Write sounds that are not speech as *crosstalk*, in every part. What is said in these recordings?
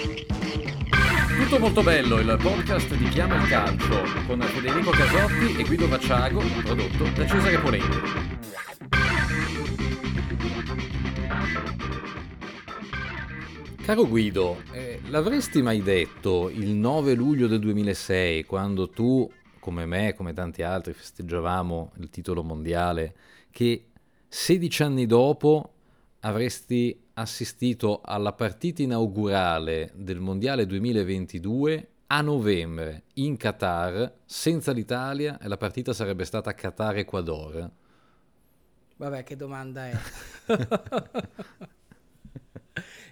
Tutto molto bello, il podcast di Chiama il Calcio con Federico Casotti e Guido Vacciago, prodotto da Cesare Polente. Caro Guido, eh, l'avresti mai detto il 9 luglio del 2006, quando tu, come me, come tanti altri, festeggiavamo il titolo mondiale, che 16 anni dopo avresti assistito alla partita inaugurale del Mondiale 2022 a novembre in Qatar, senza l'Italia, e la partita sarebbe stata Qatar-Ecuador? Vabbè, che domanda è? *laughs*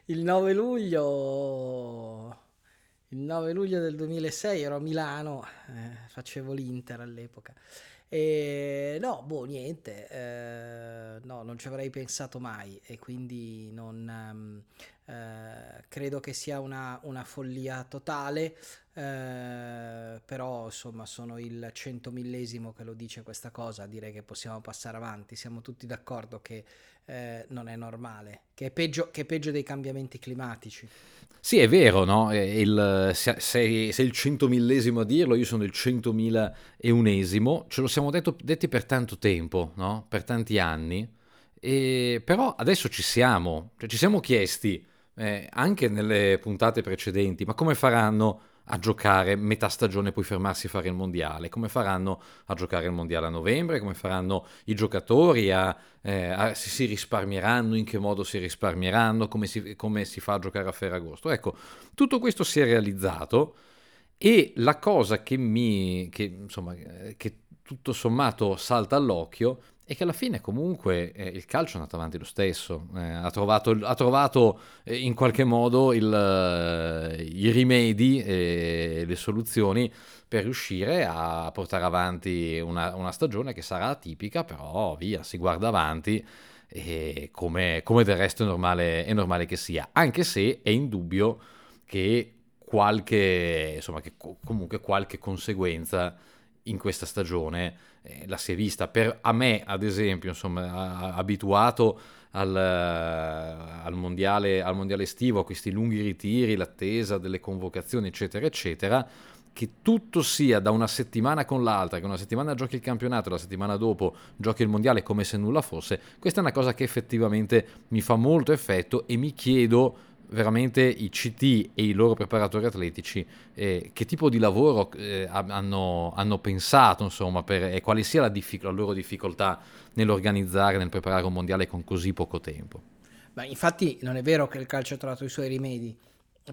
il 9 luglio il 9 luglio del 2006 ero a Milano, eh, facevo l'Inter all'epoca. E no, boh, niente, eh, no, non ci avrei pensato mai e quindi non, um, eh, credo che sia una, una follia totale, eh, però insomma sono il centomillesimo che lo dice questa cosa, direi che possiamo passare avanti, siamo tutti d'accordo che eh, non è normale, che è, peggio, che è peggio dei cambiamenti climatici. Sì, è vero, no? Il, se, sei, sei il centomillesimo a dirlo, io sono il centomila e unesimo, ce lo siamo detto, detti per tanto tempo, no? Per tanti anni, e, però adesso ci siamo, cioè ci siamo chiesti, eh, anche nelle puntate precedenti, ma come faranno a giocare metà stagione e poi fermarsi a fare il mondiale? Come faranno a giocare il mondiale a novembre? Come faranno i giocatori? A, eh, a, se si risparmieranno? In che modo si risparmieranno? Come si, come si fa a giocare a Ferragosto? Ecco, tutto questo si è realizzato e la cosa che mi, che, insomma, che tutto sommato salta all'occhio e che alla fine comunque eh, il calcio è andato avanti lo stesso, eh, ha trovato, ha trovato eh, in qualche modo il, eh, i rimedi e le soluzioni per riuscire a portare avanti una, una stagione che sarà atipica, però via, si guarda avanti e come, come del resto è normale, è normale che sia, anche se è indubbio che qualche, insomma, che comunque qualche conseguenza in questa stagione eh, la si è vista. Per, a me, ad esempio, insomma, abituato al, al, mondiale, al mondiale estivo, a questi lunghi ritiri, l'attesa delle convocazioni, eccetera, eccetera, che tutto sia da una settimana con l'altra, che una settimana giochi il campionato, la settimana dopo giochi il mondiale come se nulla fosse, questa è una cosa che effettivamente mi fa molto effetto e mi chiedo veramente i CT e i loro preparatori atletici eh, che tipo di lavoro eh, hanno, hanno, pensato insomma per, e quale sia la, diffic- la, loro difficoltà nell'organizzare, nel preparare un mondiale con così poco tempo. Beh, infatti non è vero che il calcio ha trovato i suoi rimedi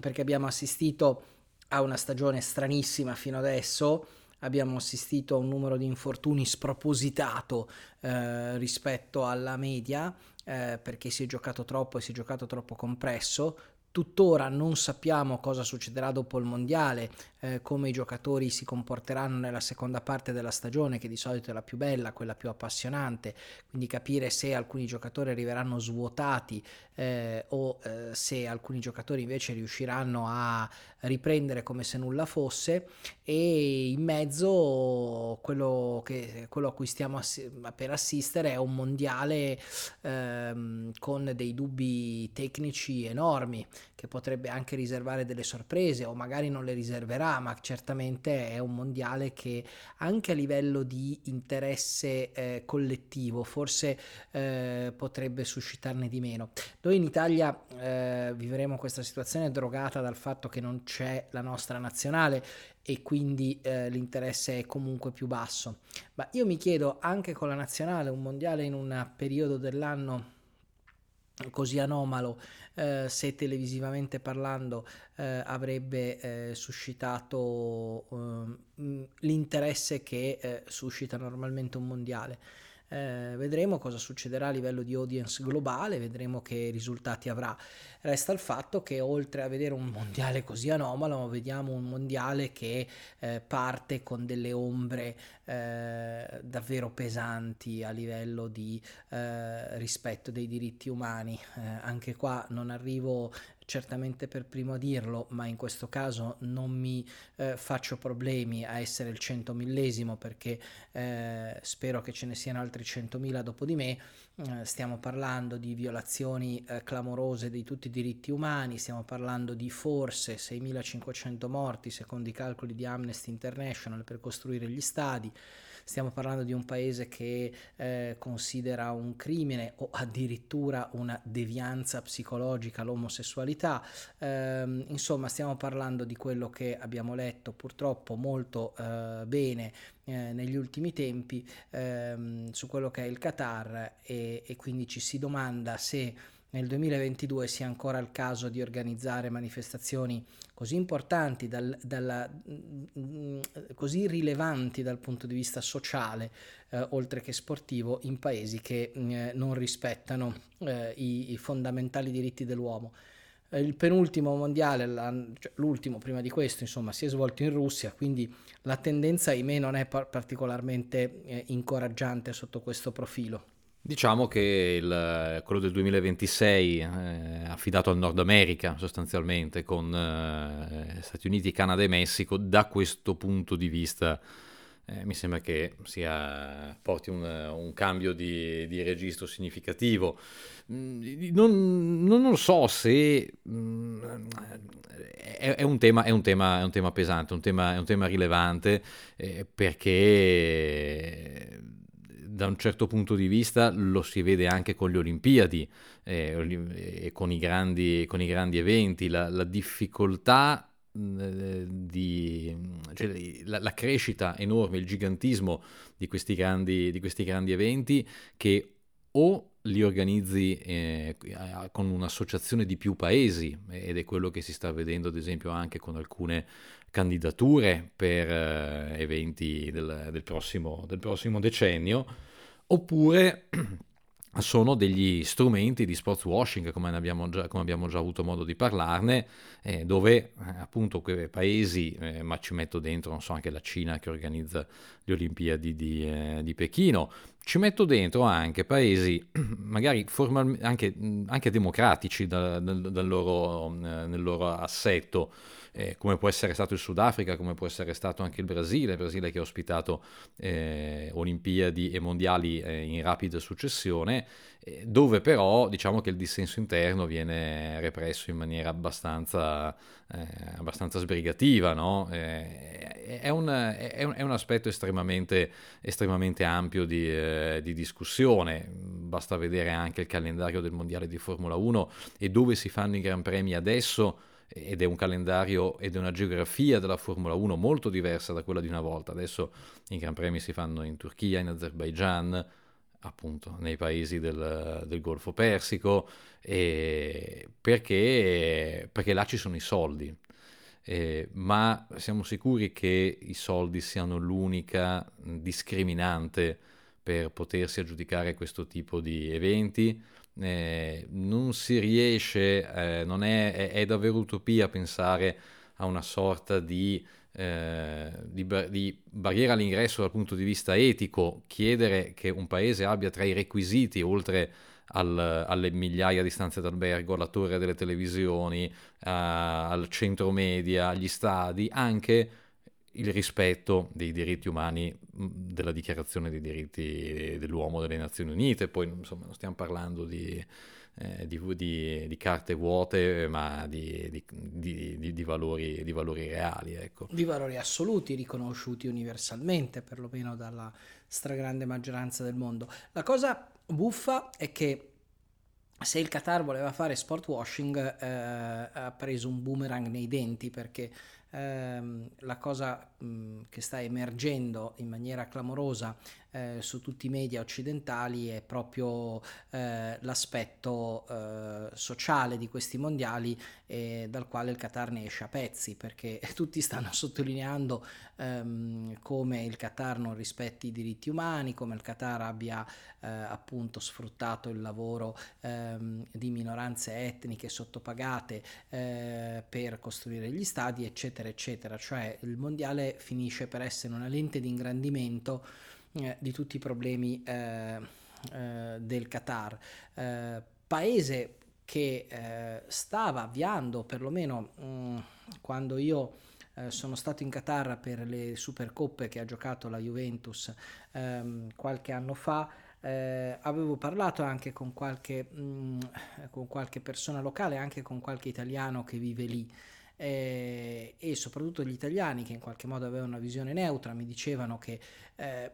perché abbiamo assistito a una stagione stranissima fino adesso abbiamo assistito a un numero di infortuni spropositato eh, rispetto alla media eh, perché si è giocato troppo e si è giocato troppo compresso. Tuttora non sappiamo cosa succederà dopo il mondiale, eh, come i giocatori si comporteranno nella seconda parte della stagione, che di solito è la più bella, quella più appassionante, quindi capire se alcuni giocatori arriveranno svuotati eh, o eh, se alcuni giocatori invece riusciranno a riprendere come se nulla fosse. E in mezzo quello, che, quello a cui stiamo ass- per assistere è un mondiale ehm, con dei dubbi tecnici enormi che potrebbe anche riservare delle sorprese o magari non le riserverà ma certamente è un mondiale che anche a livello di interesse eh, collettivo forse eh, potrebbe suscitarne di meno noi in Italia eh, vivremo questa situazione drogata dal fatto che non c'è la nostra nazionale e quindi eh, l'interesse è comunque più basso. Ma io mi chiedo anche con la nazionale un mondiale in un periodo dell'anno così anomalo eh, se televisivamente parlando eh, avrebbe eh, suscitato ehm, l'interesse che eh, suscita normalmente un mondiale. Eh, vedremo cosa succederà a livello di audience globale, vedremo che risultati avrà. Resta il fatto che oltre a vedere un mondiale così anomalo, vediamo un mondiale che eh, parte con delle ombre eh, davvero pesanti a livello di eh, rispetto dei diritti umani. Eh, anche qua non arrivo certamente per primo a dirlo, ma in questo caso non mi eh, faccio problemi a essere il centomillesimo perché eh, spero che ce ne siano altri centomila dopo di me. Eh, stiamo parlando di violazioni eh, clamorose di tutti i diritti umani, stiamo parlando di forse 6.500 morti secondo i calcoli di Amnesty International per costruire gli stadi stiamo parlando di un paese che eh, considera un crimine o addirittura una devianza psicologica l'omosessualità, eh, insomma stiamo parlando di quello che abbiamo letto purtroppo molto eh, bene eh, negli ultimi tempi ehm, su quello che è il Qatar e, e quindi ci si domanda se nel 2022 sia ancora il caso di organizzare manifestazioni così importanti, dal, dalla, mm, così rilevanti dal punto di vista sociale, eh, oltre che sportivo, in paesi che eh, non rispettano eh, i, i, fondamentali diritti dell'uomo. Eh, il penultimo mondiale, cioè l'ultimo prima di questo, insomma, si è svolto in Russia, quindi la tendenza, ahimè, non è par- particolarmente eh, incoraggiante sotto questo profilo. Diciamo che il, quello del 2026 è affidato al Nord America sostanzialmente, con eh, Stati Uniti, Canada e Messico, da questo punto di vista eh, mi sembra che sia, porti un, un cambio di, di, registro significativo. Mm, non, non, lo so se mm, è, è, un tema, è, un tema, è, un tema, pesante, un tema, è un tema rilevante eh, perché da un certo punto di vista lo si vede anche con le Olimpiadi eh, e con i grandi, con i grandi eventi, la, la difficoltà eh, di, cioè, la, la, crescita enorme, il gigantismo di questi grandi, di questi grandi eventi che o li organizzi eh, con un'associazione di più paesi ed è quello che si sta vedendo ad esempio anche con alcune candidature per eh, eventi del, del, prossimo, del prossimo decennio, oppure *clears throat* sono degli strumenti di sports washing, come abbiamo già, come abbiamo già avuto modo di parlarne, eh, dove eh, appunto quei paesi, eh, ma ci metto dentro, non so, anche la Cina che organizza le Olimpiadi di, eh, di Pechino, ci metto dentro anche paesi *clears throat* magari formalmente, anche, anche democratici da, da, loro, eh, nel loro assetto, eh, come può essere stato il Sudafrica, come può essere stato anche il Brasile, il Brasile che ha ospitato eh, Olimpiadi e Mondiali eh, in rapida successione, eh, dove però diciamo che il dissenso interno viene represso in maniera abbastanza, eh, abbastanza sbrigativa, no? Eh, è, un, è, un, è, un, aspetto estremamente, estremamente ampio di, di discussione, basta vedere anche il calendario del Mondiale di Formula 1 e dove si fanno i Gran Premi adesso ed è un calendario ed è una geografia della Formula 1 molto diversa da quella di una volta. Adesso i Gran Premi si fanno in Turchia, in Azerbaijan, appunto nei paesi del, del Golfo Persico, perché, perché, là ci sono i soldi. Eh, ma siamo sicuri che i soldi siano l'unica discriminante per potersi aggiudicare questo tipo di eventi? Eh, non si riesce, eh, non è, è, è, davvero utopia pensare a una sorta di, eh, di, di, barriera all'ingresso dal punto di vista etico, chiedere che un paese abbia tra i requisiti, oltre al, alle migliaia di stanze d'albergo, alla torre delle televisioni, al centro media, agli stadi, anche il rispetto dei diritti umani della dichiarazione dei diritti dell'uomo delle Nazioni Unite, poi insomma non stiamo parlando di, eh, di, di, di carte vuote, ma di, valori, di valori reali. Ecco. Di valori assoluti riconosciuti universalmente, perlomeno dalla stragrande maggioranza del mondo. La cosa buffa è che se il Qatar voleva fare sport washing eh, ha preso un boomerang nei denti perché ehm, la cosa mh, che sta emergendo in maniera clamorosa eh, su tutti i media occidentali è proprio eh, l'aspetto eh, sociale di questi mondiali dal quale il Qatar ne esce a pezzi perché *laughs* tutti stanno sottolineando ehm, come il Qatar non rispetti i diritti umani, come il Qatar abbia eh, appunto sfruttato il lavoro ehm, di minoranze etniche sottopagate eh, per costruire gli stadi eccetera eccetera, cioè il mondiale finisce per essere una lente di ingrandimento eh, di tutti i problemi eh, eh, del Qatar. Eh, paese che eh, stava avviando, perlomeno mh, mm, quando io sono stato in Qatar per le Supercoppe che ha giocato la Juventus ehm, qualche anno fa, eh, avevo parlato anche con qualche, mh, mm, con qualche persona locale, anche con qualche italiano che vive lì. Eh, e soprattutto gli italiani che in qualche modo avevano una visione neutra mi dicevano che eh,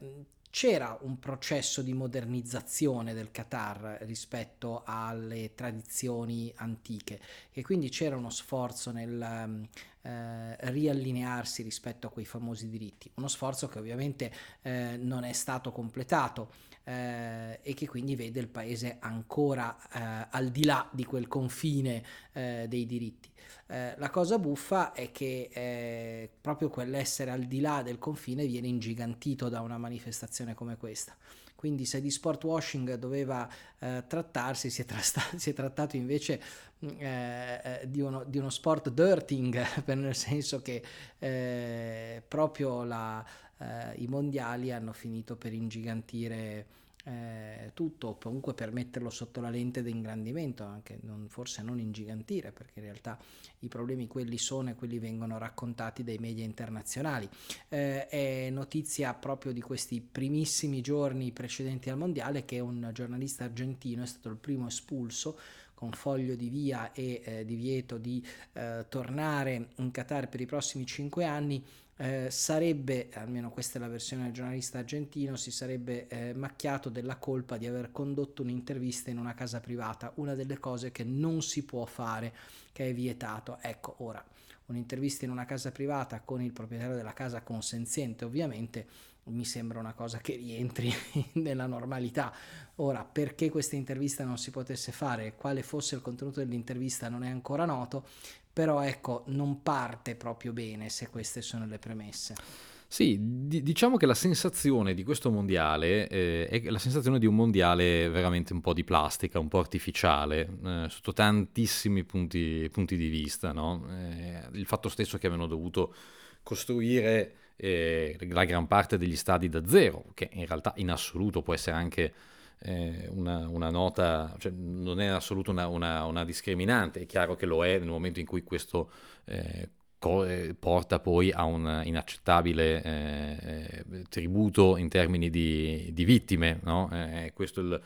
c'era un processo di modernizzazione del Qatar rispetto alle tradizioni antiche e quindi c'era uno sforzo nel eh, riallinearsi rispetto a quei famosi diritti, uno sforzo che ovviamente eh, non è stato completato eh, e che quindi vede il paese ancora eh, al di là di quel confine eh, dei diritti. Eh, la cosa buffa è che eh, proprio quell'essere al di là del confine viene ingigantito da una manifestazione come questa. Quindi se di sport washing doveva eh, trattarsi, si è, trasta- *laughs* si è, trattato invece di, uno, di, uno, sport dirting, *laughs* nel senso che proprio la, i mondiali hanno finito per ingigantire eh, tutto o comunque per metterlo sotto la lente d'ingrandimento, anche non, forse non ingigantire, perché in realtà i problemi quelli sono e quelli vengono raccontati dai media internazionali. Eh, è notizia proprio di questi primissimi giorni precedenti al mondiale che un giornalista argentino è stato il primo espulso con foglio di via e eh, divieto di eh, tornare in Qatar per i prossimi cinque anni eh, sarebbe, almeno questa è la versione del giornalista argentino, si sarebbe eh, macchiato della colpa di aver condotto un'intervista in una casa privata, una delle cose che non si può fare, che è vietato. Ecco, ora, un'intervista in una casa privata con il proprietario della casa consenziente, ovviamente, mi sembra una cosa che rientri *laughs* nella normalità. Ora, perché questa intervista non si potesse fare, quale fosse il contenuto dell'intervista non è ancora noto, però ecco, non parte proprio bene se queste sono le premesse. Sì, d- diciamo che la sensazione di questo mondiale eh, è la sensazione di un mondiale veramente un po' di plastica, un po' artificiale, eh, sotto tantissimi punti, punti di vista. No? Eh, il fatto stesso che avevano dovuto costruire eh, la gran parte degli stadi da zero, che in realtà in assoluto può essere anche eh, una, una, nota, cioè non è in assoluto una, una, una, discriminante, è chiaro che lo è nel momento in cui questo eh, eh, porta poi a un inaccettabile eh, tributo in termini di, di vittime, no? Eh, questo è il,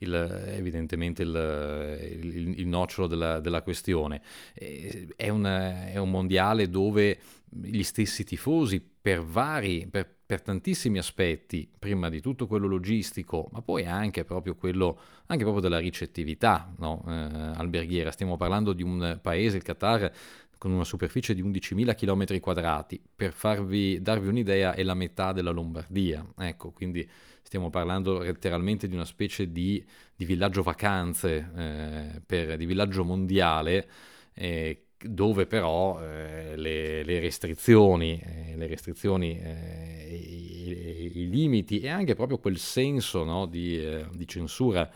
il, evidentemente il, il, il nocciolo della, della questione. È un, è un mondiale dove gli stessi tifosi per vari, per, per, tantissimi aspetti, prima di tutto quello logistico, ma poi anche proprio quello anche proprio della ricettività no? eh, alberghiera. Stiamo parlando di un paese, il Qatar, con una superficie di 11.000 km quadrati. Per farvi, darvi un'idea, è la metà della Lombardia. Ecco, quindi stiamo parlando letteralmente di una specie di, di villaggio vacanze, eh, per, di villaggio mondiale. Eh, dove però eh, le, le, restrizioni, eh, le restrizioni eh, i, i, limiti e anche proprio quel senso no, di, eh, di, censura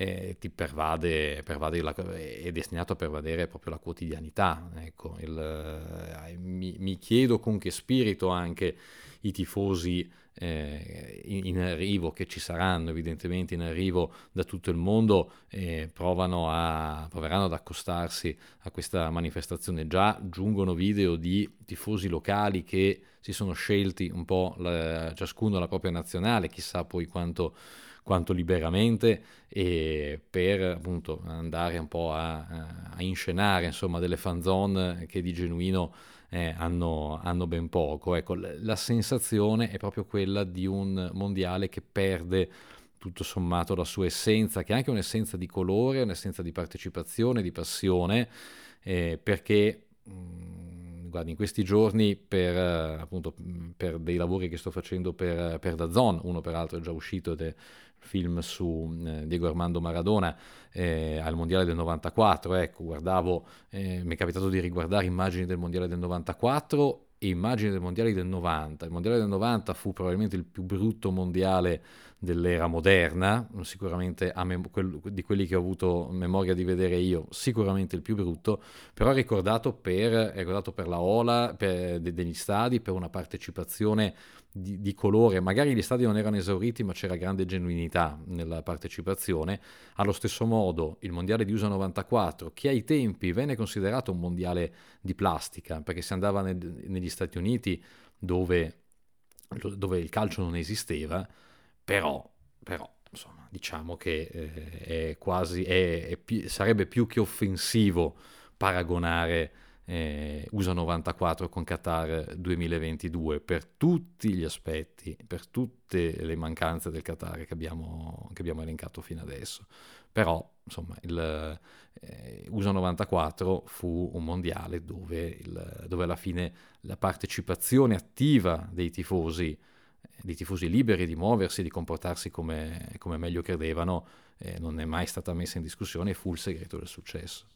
eh, ti pervade, pervade la, è destinato a pervadere proprio la quotidianità. Ecco, il, eh, mi, mi, chiedo con che spirito anche i tifosi eh, in, in, arrivo, che ci saranno evidentemente in arrivo da tutto il mondo, eh, provano a, proveranno ad accostarsi a questa manifestazione. Già giungono video di tifosi locali che si sono scelti un po' la, ciascuno la propria nazionale, chissà poi quanto quanto liberamente e per appunto andare un po' a, a inscenare insomma delle fanzone che di genuino eh, hanno, hanno, ben poco. Ecco, la sensazione è proprio quella di un mondiale che perde tutto sommato la sua essenza, che è anche un'essenza di colore, un'essenza di partecipazione, di passione, eh, perché mh, mm, guardi, in questi giorni per, appunto, per dei lavori che sto facendo per, per Dazon, uno peraltro è già uscito ed è film su eh, Diego Armando Maradona eh, al Mondiale del 94, ecco, guardavo, eh, mi è capitato di riguardare immagini del Mondiale del 94 e immagini del Mondiale del 90. Il Mondiale del 90 fu probabilmente il più brutto mondiale dell'era moderna, sicuramente mem- quel- di quelli che ho avuto memoria di vedere io, sicuramente il più brutto, però ricordato per, ricordato per la ola per de- degli stadi, per una partecipazione di, di, colore, magari gli stadi non erano esauriti ma c'era grande genuinità nella partecipazione, allo stesso modo il mondiale di USA 94 che ai tempi venne considerato un mondiale di plastica perché si andava nel, negli Stati Uniti dove, dove, il calcio non esisteva, però, però insomma, diciamo che eh, è quasi, è, è, sarebbe più che offensivo paragonare eh, USA 94 con Qatar 2022 per tutti gli aspetti, per tutte le mancanze del Qatar che abbiamo, che abbiamo elencato fino adesso. Però, insomma, il eh, USA 94 fu un mondiale dove, il, dove alla fine la partecipazione attiva dei tifosi di tifosi liberi di muoversi, di comportarsi come, come meglio credevano, eh, non è mai stata messa in discussione e fu il segreto del successo.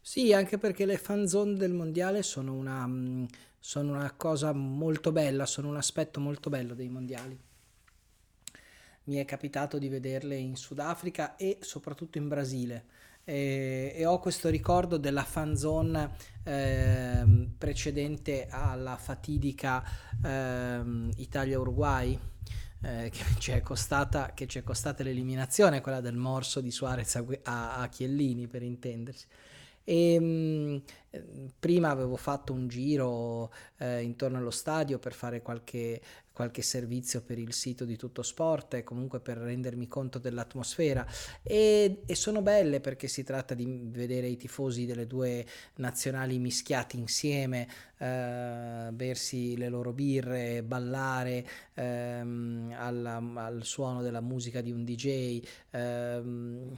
Sì, anche perché le fan zone del mondiale sono una, mm, sono una cosa molto bella, sono un aspetto molto bello dei mondiali. Mi è capitato di vederle in Sudafrica e soprattutto in Brasile. E, e ho questo ricordo della fan zone eh, precedente alla fatidica eh, Italia-Uruguay. Eh, che, ci è costata, che ci è costata l'eliminazione, quella del morso di Suarez a, a Chiellini per intendersi. E, ehm, mh, prima avevo fatto un giro eh, intorno allo stadio per fare qualche, qualche servizio per il sito di Tutto Sport comunque per rendermi conto dell'atmosfera. E, e, sono belle perché si tratta di vedere i tifosi delle due nazionali mischiati insieme, eh, bersi le loro birre, ballare ehm, alla, al suono della musica di un DJ. Ehm,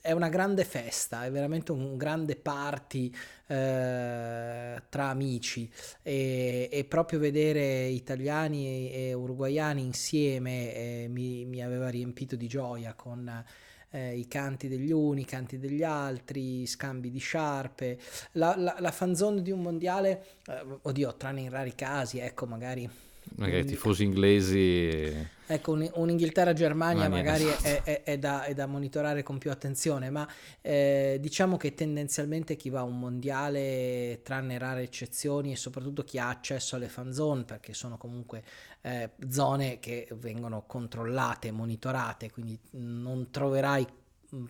è una grande festa, è veramente un grande party eh, tra amici e, e, proprio vedere italiani e, uruguayani insieme eh, mi, mi, riempito di gioia con eh, i canti degli uni, i canti degli altri, scambi di sciarpe. La, la, la fanzone di un mondiale, eh, oddio, tranne in rari casi, ecco, magari magari tifosi inglesi. Ecco, un, un'Inghilterra-Germania magari è, è, è, da, è, da, monitorare con più attenzione, ma eh, diciamo che tendenzialmente chi va a un mondiale, tranne rare eccezioni, e soprattutto chi ha accesso alle fan zone, perché sono comunque eh, zone che vengono controllate, monitorate, quindi non troverai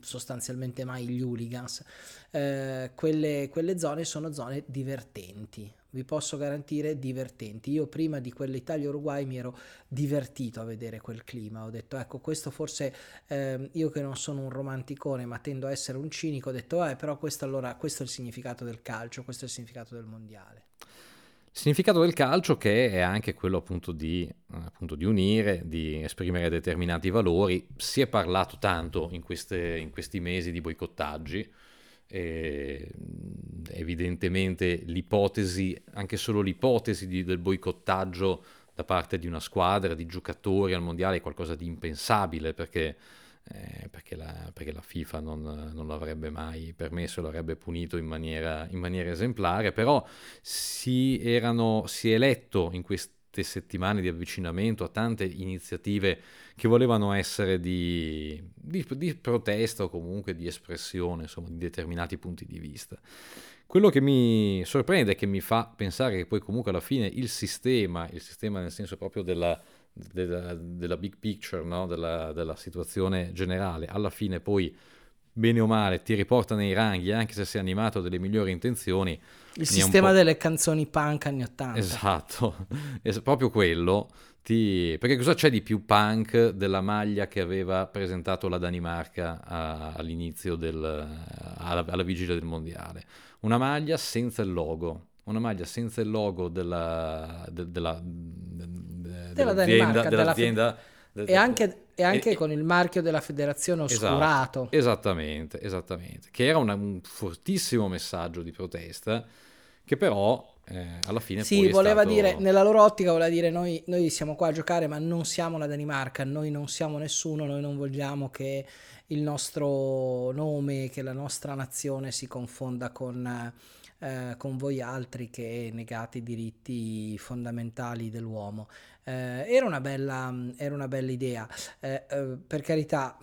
sostanzialmente mai gli hooligans. Eh, quelle, quelle zone sono zone divertenti, vi posso garantire divertenti. Io prima di quell'Italia-Uruguay mi ero divertito a vedere quel clima, ho detto ecco questo forse eh, io che non sono un romanticone ma tendo a essere un cinico, ho detto eh però questo allora questo è il significato del calcio, questo è il significato del mondiale. Significato del calcio che è anche quello appunto di, appunto di, unire, di esprimere determinati valori. Si è parlato tanto in, queste, in questi mesi di boicottaggi, evidentemente l'ipotesi, anche solo l'ipotesi di, del boicottaggio da parte di una squadra, di giocatori al mondiale è qualcosa di impensabile perché, eh, perché, la, perché la, FIFA non, non, l'avrebbe mai permesso, l'avrebbe punito in maniera, in maniera esemplare, però si, erano, si è letto in questi settimane di avvicinamento a tante iniziative che volevano essere di, di, di, protesta o comunque di espressione insomma, di determinati punti di vista. Quello che mi sorprende e che mi fa pensare che poi comunque alla fine il sistema, il sistema nel senso proprio della, della, della big picture, no? della, della situazione generale, alla fine poi bene o male ti riporta nei ranghi anche se sei animato delle migliori intenzioni. Il sistema delle canzoni punk anni 80. Esatto, *laughs* è proprio quello. Ti... Perché cosa c'è di più punk della maglia che aveva presentato la Danimarca a... all'inizio del... alla... alla vigilia del mondiale? Una maglia senza il logo, una maglia senza il logo della, de, della, de, de, della dell'azienda, dell'azienda e anche, e anche e, con il marchio della federazione esatto, oscurato. Esatto, esattamente, esattamente. Che era una, un fortissimo messaggio di protesta che però eh, alla fine sì, voleva stato... dire, nella loro ottica voleva dire noi, noi, siamo qua a giocare ma non siamo la Danimarca, noi non siamo nessuno, noi non vogliamo che il nostro nome, che la nostra nazione si confonda con, eh, con voi altri che negate i diritti fondamentali dell'uomo. Eh, era, una bella, era una bella idea, eh, eh, per carità,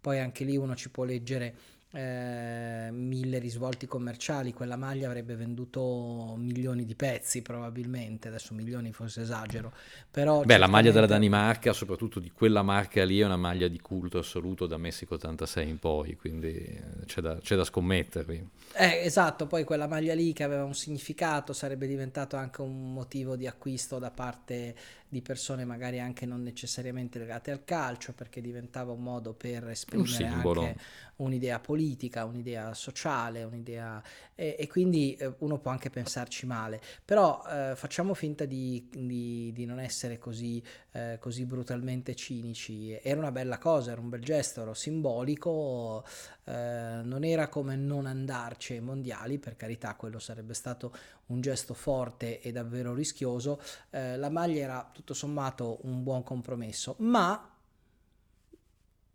poi anche lì uno ci può leggere eh, mille risvolti commerciali, quella maglia avrebbe venduto milioni di pezzi probabilmente, adesso milioni forse esagero, però... Beh, la maglia della Danimarca, soprattutto di quella marca lì, è una maglia di culto assoluto da Messico 86 in poi, quindi eh, c'è da, c'è da scommettervi. Eh, esatto, poi quella maglia lì che aveva un significato sarebbe diventato anche un motivo di acquisto da parte di persone magari anche non necessariamente legate al calcio, perché diventava un modo per esprimere un anche un'idea politica, un'idea sociale, un'idea... E, e quindi eh, uno può anche pensarci male, però eh, facciamo finta di, di, di, non essere così, eh, così brutalmente cinici. Era una bella cosa, era un bel gesto, era simbolico, eh, non era come non andarci ai mondiali, per carità quello sarebbe stato un gesto forte e davvero rischioso, eh, la maglia era tutto sommato un buon compromesso, ma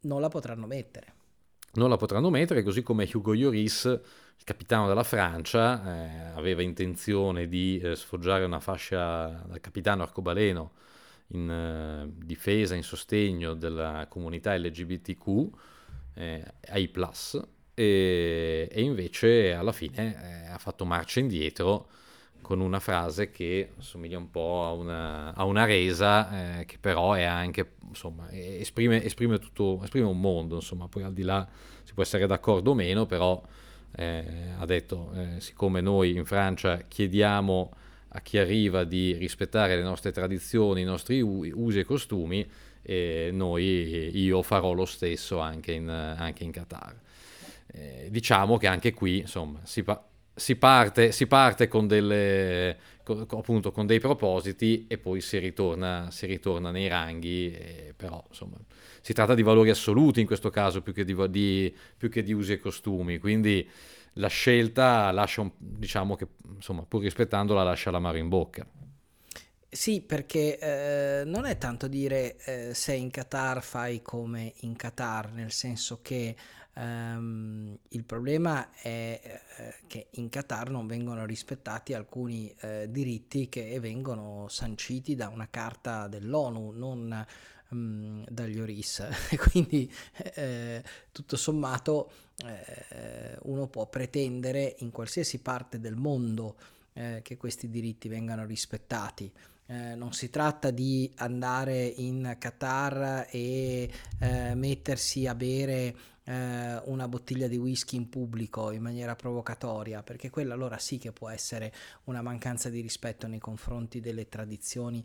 non la potranno mettere. Non la potranno mettere, così come Hugo Lloris, il capitano della Francia, eh, aveva intenzione di eh, sfoggiare una fascia da capitano arcobaleno in eh, difesa, in sostegno della comunità LGBTQ, eh, AI+, e, e, invece alla fine eh, ha fatto marcia indietro con una frase che somiglia un po' a una, a una resa, eh, che però è anche, insomma, esprime, esprime, tutto, esprime un mondo, insomma, poi al di là si può essere d'accordo o meno, però eh, ha detto, eh, siccome noi in Francia chiediamo a chi arriva di rispettare le nostre tradizioni, i nostri usi e costumi, noi, io farò lo stesso anche in, anche in Qatar. Eh, diciamo che anche qui, insomma, si, pa- si parte, si parte con, delle, appunto, con dei propositi e poi si ritorna, si ritorna nei ranghi, eh, però insomma si tratta di valori assoluti in questo caso più che di, di, più che di usi e costumi, quindi la scelta lascia, un, diciamo che insomma pur rispettandola lascia la mare in bocca. Sì, perché eh, non è tanto dire eh, se in Qatar fai come in Qatar, nel senso che Um, il problema è eh, che in Qatar non vengono rispettati alcuni eh, diritti che vengono sanciti da una carta dell'ONU, non um, dagli ORIS. *laughs* Quindi eh, tutto sommato eh, uno può pretendere in qualsiasi parte del mondo eh, che questi diritti vengano rispettati. Eh, non si tratta di andare in Qatar e eh, mettersi a bere eh, una bottiglia di whisky in pubblico in maniera provocatoria, perché quella allora sì che può essere una mancanza di rispetto nei confronti delle tradizioni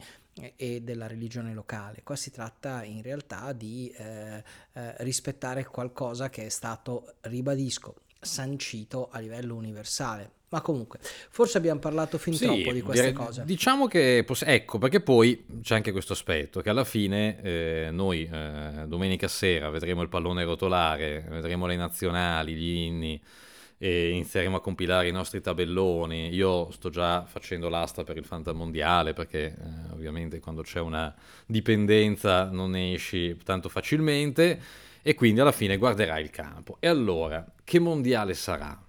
e della religione locale. Qua si tratta in realtà di eh, eh, rispettare qualcosa che è stato, ribadisco, sancito a livello universale. Ma comunque, forse abbiamo parlato fin sì, troppo di queste cose. Diciamo che, ecco, perché poi c'è anche questo aspetto, che alla fine eh, noi eh, domenica sera vedremo il pallone rotolare, vedremo le nazionali, gli inni, e inizieremo a compilare i nostri tabelloni. Io sto già facendo l'asta per il Fantamondiale, perché eh, ovviamente quando c'è una dipendenza non ne esci tanto facilmente, e quindi alla fine guarderai il campo. E allora, che mondiale sarà?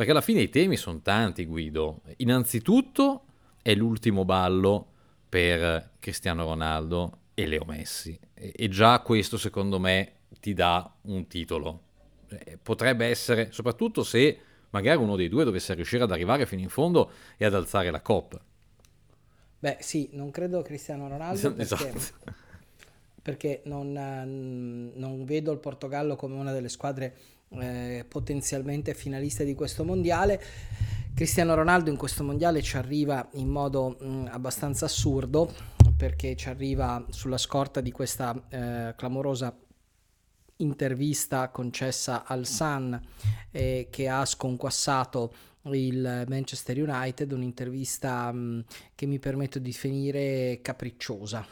Perché alla fine i temi sono tanti, Guido. Innanzitutto è l'ultimo ballo per Cristiano Ronaldo e Leo Messi. E già questo, secondo me, ti dà un titolo. Eh, potrebbe essere, soprattutto se magari uno dei due dovesse riuscire ad arrivare fino in fondo e ad alzare la coppa. Beh, sì, non credo Cristiano Ronaldo perché, *laughs* esatto. perché non, non vedo il Portogallo come una delle squadre eh, potenzialmente finalista di questo mondiale. Cristiano Ronaldo in questo mondiale ci arriva in modo mh, abbastanza assurdo perché ci arriva sulla scorta di questa eh, clamorosa intervista concessa al Sun eh, che ha sconquassato il Manchester United, un'intervista mh, che mi permetto di definire capricciosa.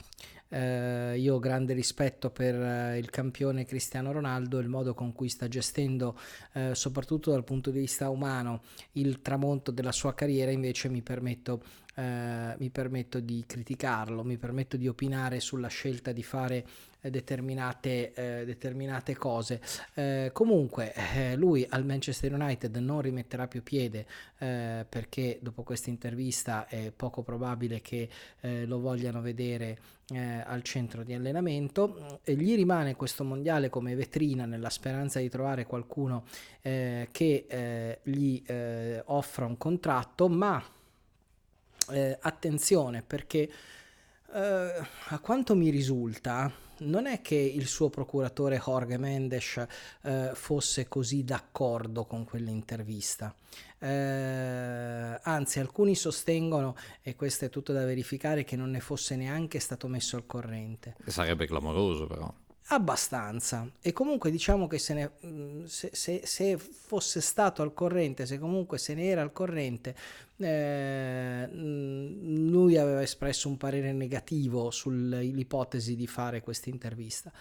Eh, io ho grande rispetto per eh, il campione Cristiano Ronaldo, il modo con cui sta gestendo, eh, soprattutto dal punto di vista umano, il tramonto della sua carriera, invece mi permetto eh, mi permetto di criticarlo, mi permetto di opinare sulla scelta di fare determinate, eh, determinate cose. Eh, comunque eh, lui al Manchester United non rimetterà più piede eh, perché dopo questa intervista è poco probabile che eh, lo vogliano vedere al centro di allenamento. E gli rimane questo mondiale come vetrina nella speranza di trovare qualcuno che gli offra un contratto, ma attenzione perché a quanto mi risulta non è che il suo procuratore Jorge Mendes eh, fosse così d'accordo con quell'intervista. Eh, anzi, alcuni sostengono, e questo è tutto da verificare, che non ne fosse neanche stato messo al corrente. Sarebbe clamoroso però. Abbastanza. E comunque diciamo che se, ne, mm, se, se, se, fosse stato al corrente, se comunque se ne era al corrente, eh, mm, lui aveva espresso un parere negativo sull'ipotesi di fare questa intervista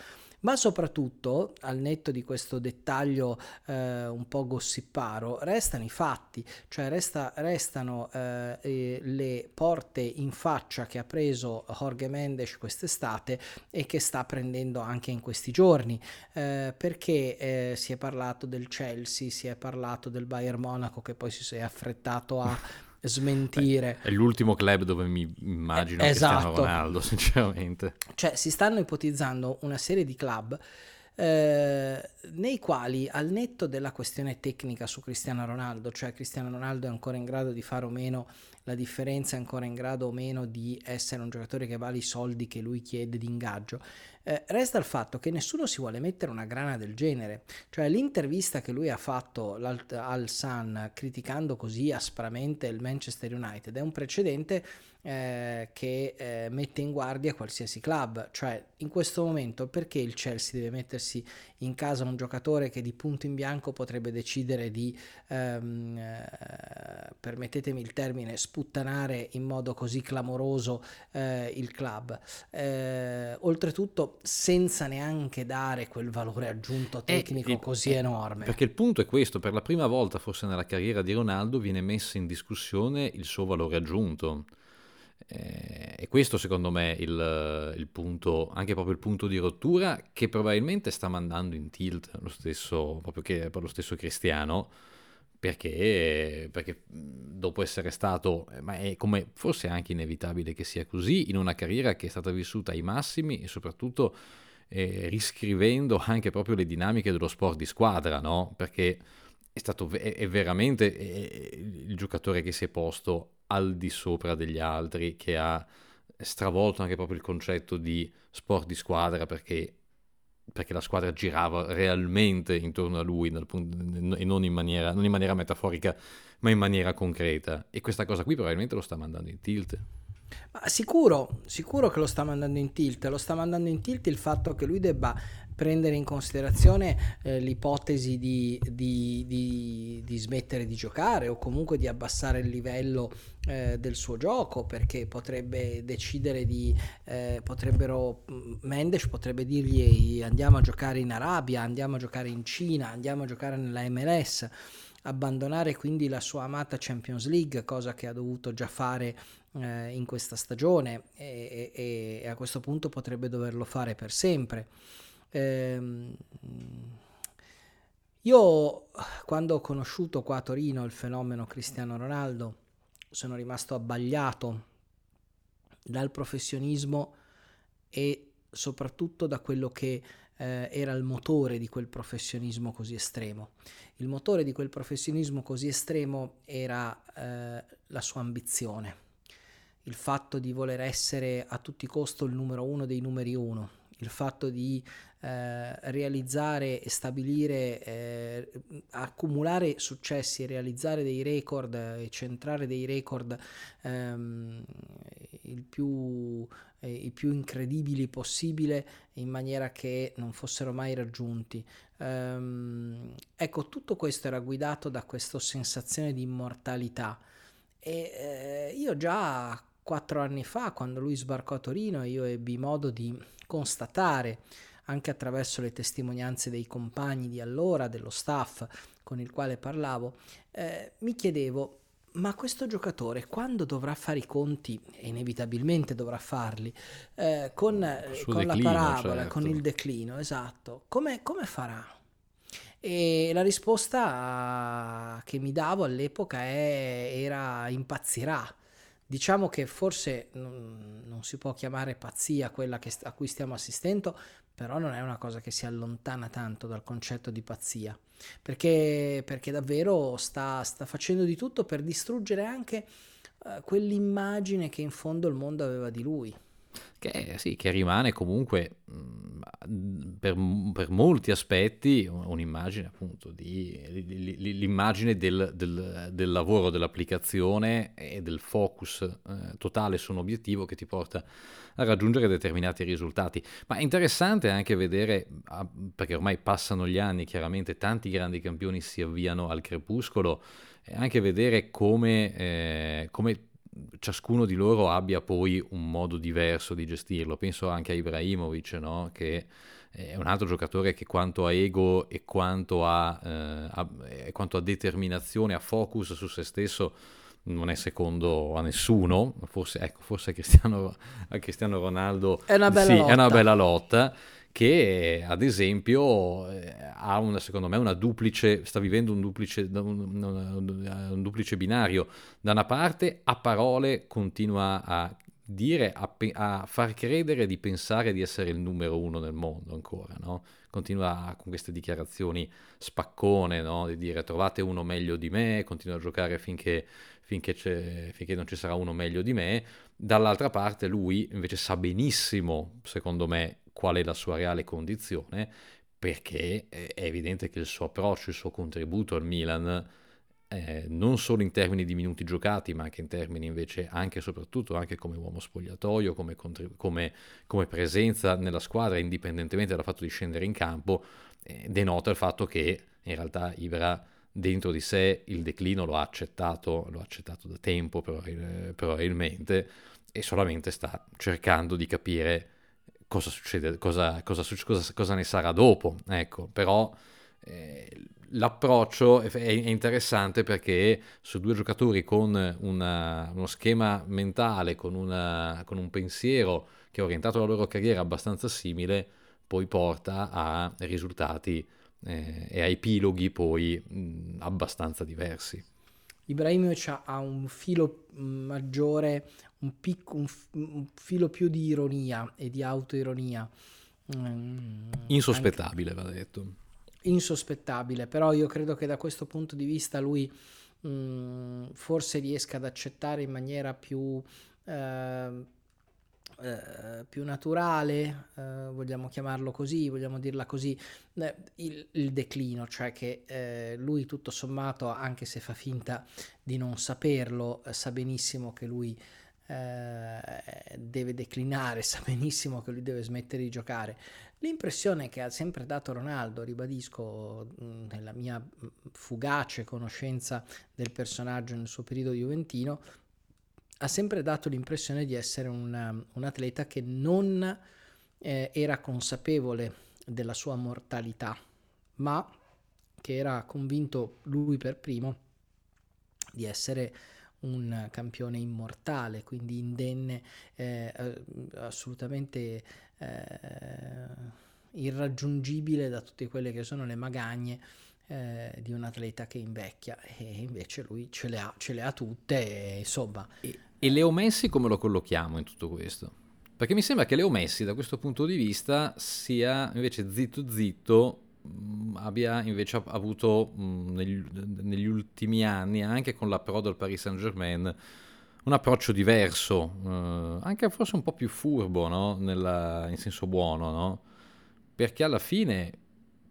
ma soprattutto al netto di questo dettaglio eh, un po' gossiparo restano i fatti, cioè resta, restano eh, le porte in faccia che ha preso Jorge Mendes quest'estate e che sta prendendo anche in questi giorni, eh, perché eh, si è parlato del Chelsea, si è parlato del Bayern Monaco che poi si è affrettato a *laughs* smentire. Beh, è l'ultimo club dove mi immagino eh, esatto. Cristiano Ronaldo, *laughs* sinceramente. Cioè, si stanno ipotizzando una serie di club eh, nei quali al netto della questione tecnica su Cristiano Ronaldo, cioè Cristiano Ronaldo è ancora in grado di fare o meno la differenza, è ancora in grado o meno di essere un giocatore che vale i soldi che lui chiede di ingaggio, eh, resta il fatto che nessuno si vuole mettere una grana del genere, cioè l'intervista che lui ha fatto al Sun criticando così aspramente il Manchester United è un precedente eh, che eh, mette in guardia qualsiasi club, cioè in questo momento perché il Chelsea deve mettersi in casa un giocatore che di punto in bianco potrebbe decidere di, ehm, eh, permettetemi il termine, sputtanare in modo così clamoroso eh, il club, eh, oltretutto senza neanche dare quel valore aggiunto eh, tecnico così enorme. Perché il punto è questo, per la prima volta forse nella carriera di Ronaldo viene messo in discussione il suo valore aggiunto. Eh, e questo secondo me il, il, punto, anche proprio il punto di rottura che probabilmente sta mandando in tilt lo stesso, proprio che, per lo stesso Cristiano, perché, perché dopo essere stato, eh, ma è come forse anche inevitabile che sia così, in una carriera che è stata vissuta ai massimi e soprattutto eh, riscrivendo anche proprio le dinamiche dello sport di squadra, no? Perché è stato è, è veramente è, il giocatore che si è posto al di sopra degli altri, che ha stravolto anche proprio il concetto di sport di squadra perché, perché la squadra girava realmente intorno a lui punto, e non in, maniera, non in maniera metaforica ma in maniera concreta e questa cosa qui probabilmente lo sta mandando in tilt. Ma sicuro, sicuro che lo sta mandando in tilt, lo sta mandando in tilt il fatto che lui debba prendere in considerazione eh, l'ipotesi di, di, di, di, smettere di giocare o comunque di abbassare il livello eh, del suo gioco perché potrebbe decidere di eh, potrebbero mm, Mendes potrebbe dirgli andiamo a giocare in Arabia andiamo a giocare in Cina andiamo a giocare nella MLS abbandonare quindi la sua amata Champions League cosa che ha dovuto già fare eh, in questa stagione e, e, e a questo punto potrebbe doverlo fare per sempre. Ehm, io quando ho conosciuto qua a Torino il fenomeno Cristiano Ronaldo sono rimasto abbagliato dal professionismo e soprattutto da quello che eh, era il motore di quel professionismo così estremo. Il motore di quel professionismo così estremo era eh, la sua ambizione, il fatto di voler essere a tutti i costi il numero uno dei numeri uno, il fatto di eh, realizzare e stabilire, eh, accumulare successi, realizzare dei record e centrare dei record ehm, più, eh, i più incredibili possibile in maniera che non fossero mai raggiunti. Um, ecco, tutto questo era guidato da questa sensazione di immortalità e eh, io già quattro anni fa, quando lui sbarcò a Torino, io ebbi modo di constatare anche attraverso le testimonianze dei compagni di allora, dello staff con il quale parlavo, eh, mi chiedevo, ma questo giocatore quando dovrà fare i conti, e inevitabilmente dovrà farli, eh, con, con declino, la parabola, certo. con il declino, esatto, come, come farà? E la risposta che mi davo all'epoca è, era impazzirà. Diciamo che forse non, non si può chiamare pazzia quella che, a cui stiamo assistendo, però non è una cosa che si allontana tanto dal concetto di pazzia, perché, perché davvero sta, sta facendo di tutto per distruggere anche uh, quell'immagine che in fondo il mondo aveva di lui che, sì, che rimane comunque mh, per, per, molti aspetti un'immagine appunto di, l'immagine del, del, del, lavoro dell'applicazione e del focus eh, totale su un obiettivo che ti porta a raggiungere determinati risultati. Ma è interessante anche vedere, perché ormai passano gli anni, chiaramente tanti grandi campioni si avviano al crepuscolo, anche vedere come, eh, come ciascuno di loro abbia poi un modo diverso di gestirlo. Penso anche a Ibrahimovic, no? che è un altro giocatore che quanto a ego e quanto a, eh, a, quanto a determinazione, a focus su se stesso, non è secondo a nessuno, forse, ecco, forse a Cristiano, a Cristiano Ronaldo è una bella sì, lotta. È una bella lotta che ad esempio eh, ha una, secondo me una duplice, sta vivendo un duplice, un, un duplice binario. Da una parte a parole continua a dire, a, a, far credere di pensare di essere il numero uno nel mondo ancora, no? Continua con queste dichiarazioni spaccone, no? Di dire trovate uno meglio di me, continua a giocare finché, finché, finché non ci sarà uno meglio di me. Dall'altra parte lui invece sa benissimo, secondo me, qual è la sua reale condizione, perché è evidente che il suo approccio, il suo contributo al Milan, eh, non solo in termini di minuti giocati, ma anche in termini invece anche e soprattutto anche come uomo spogliatoio, come, contrib- come, come, presenza nella squadra, indipendentemente dal fatto di scendere in campo, eh, denota il fatto che in realtà Ibra dentro di sé il declino lo ha accettato, lo ha accettato da tempo probabilmente, e solamente sta cercando di capire cosa succede, cosa, cosa, cosa, cosa ne sarà dopo, ecco, però eh, l'approccio è, è, interessante perché su due giocatori con una, uno schema mentale, con, una, con un pensiero che è orientato alla loro carriera abbastanza simile, poi porta a risultati eh, e a epiloghi poi mh, abbastanza diversi. Ibrahimovic ha un filo maggiore un, pic- un, f- un filo più di ironia e di autoironia. Mm, Insospettabile, va detto. Insospettabile, però io credo che da questo punto di vista lui mm, forse riesca ad accettare in maniera più... Eh, eh, più naturale, eh, vogliamo chiamarlo così, vogliamo dirla così, eh, il, il, declino, cioè che eh, lui tutto sommato, anche se fa finta di non saperlo, eh, sa benissimo che lui eh, deve declinare, *laughs* sa benissimo che lui deve smettere di giocare. L'impressione che ha sempre dato Ronaldo, ribadisco nella mia fugace conoscenza del personaggio nel suo periodo juventino, ha sempre dato l'impressione di essere un, un atleta che non eh, era consapevole della sua mortalità, ma che era convinto lui per primo di essere un campione immortale, quindi indenne, eh, assolutamente eh, irraggiungibile da tutte quelle che sono le magagne eh, di un atleta che invecchia e invece lui ce le ha, ce le ha tutte e, insomma. E, e Leo Messi come lo collochiamo in tutto questo? Perché mi sembra che Leo Messi da questo punto di vista sia invece zitto zitto abbia invece avuto mm, negli, negli, ultimi anni, anche con l'approdo al Paris Saint Germain, un approccio diverso, eh, anche forse un po' più furbo, no? Nella, in senso buono, no? perché alla fine,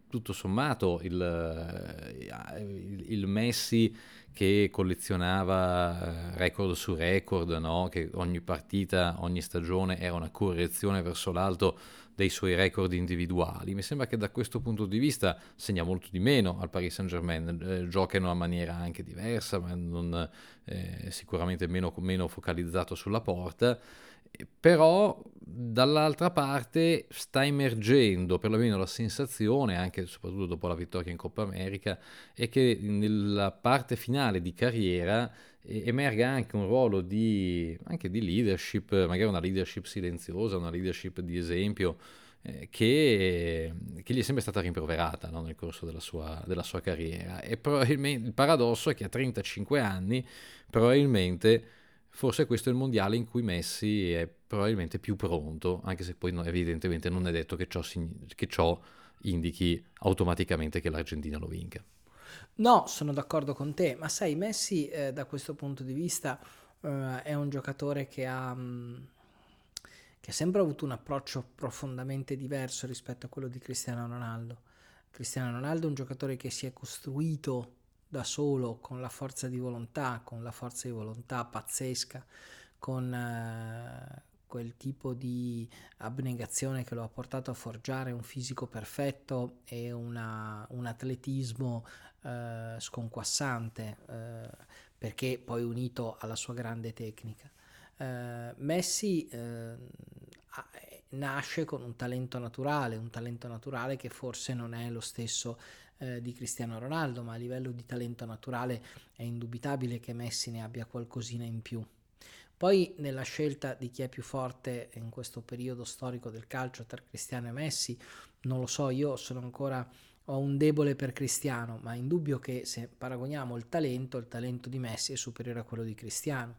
tutto sommato, il, eh, il, il Messi che collezionava eh, record su record, no? che ogni partita, ogni stagione era una correzione verso l'alto dei suoi record individuali. Mi sembra che da questo punto di vista segna molto di meno al Paris Saint Germain, eh, gioca in una maniera anche diversa, ma non, eh, sicuramente meno, meno, focalizzato sulla porta. Però dall'altra parte sta emergendo perlomeno la sensazione, anche soprattutto dopo la vittoria in Coppa America, è che nella parte finale di carriera emerga anche un ruolo di, anche di leadership, magari una leadership silenziosa, una leadership di esempio, eh, che, che, gli è sempre stata rimproverata no, nel corso della sua, della sua carriera. E il paradosso è che a 35 anni probabilmente forse questo è il mondiale in cui Messi è probabilmente più pronto, anche se poi evidentemente non è detto che ciò, che ciò indichi automaticamente che l'Argentina lo vinca. No, sono d'accordo con te, ma sai, Messi eh, da questo punto di vista eh, è un giocatore che ha, mh, mm, che ha sempre avuto un approccio profondamente diverso rispetto a quello di Cristiano Ronaldo. Cristiano Ronaldo è un giocatore che si è costruito da solo, con la forza di volontà, con la forza di volontà pazzesca, con eh, quel tipo di abnegazione che lo ha portato a forgiare un fisico perfetto e una, un atletismo eh, sconquassante, eh, perché poi unito alla sua grande tecnica. Eh, Messi eh, nasce con un talento naturale, un talento naturale che forse non è lo stesso eh, di Cristiano Ronaldo, ma a livello di talento naturale è indubitabile che Messi ne abbia qualcosina in più. Poi nella scelta di chi è più forte in questo periodo storico del calcio tra Cristiano e Messi, non lo so, io sono ancora ho un debole per Cristiano, ma è indubbio che se paragoniamo il talento, il talento di Messi è superiore a quello di Cristiano.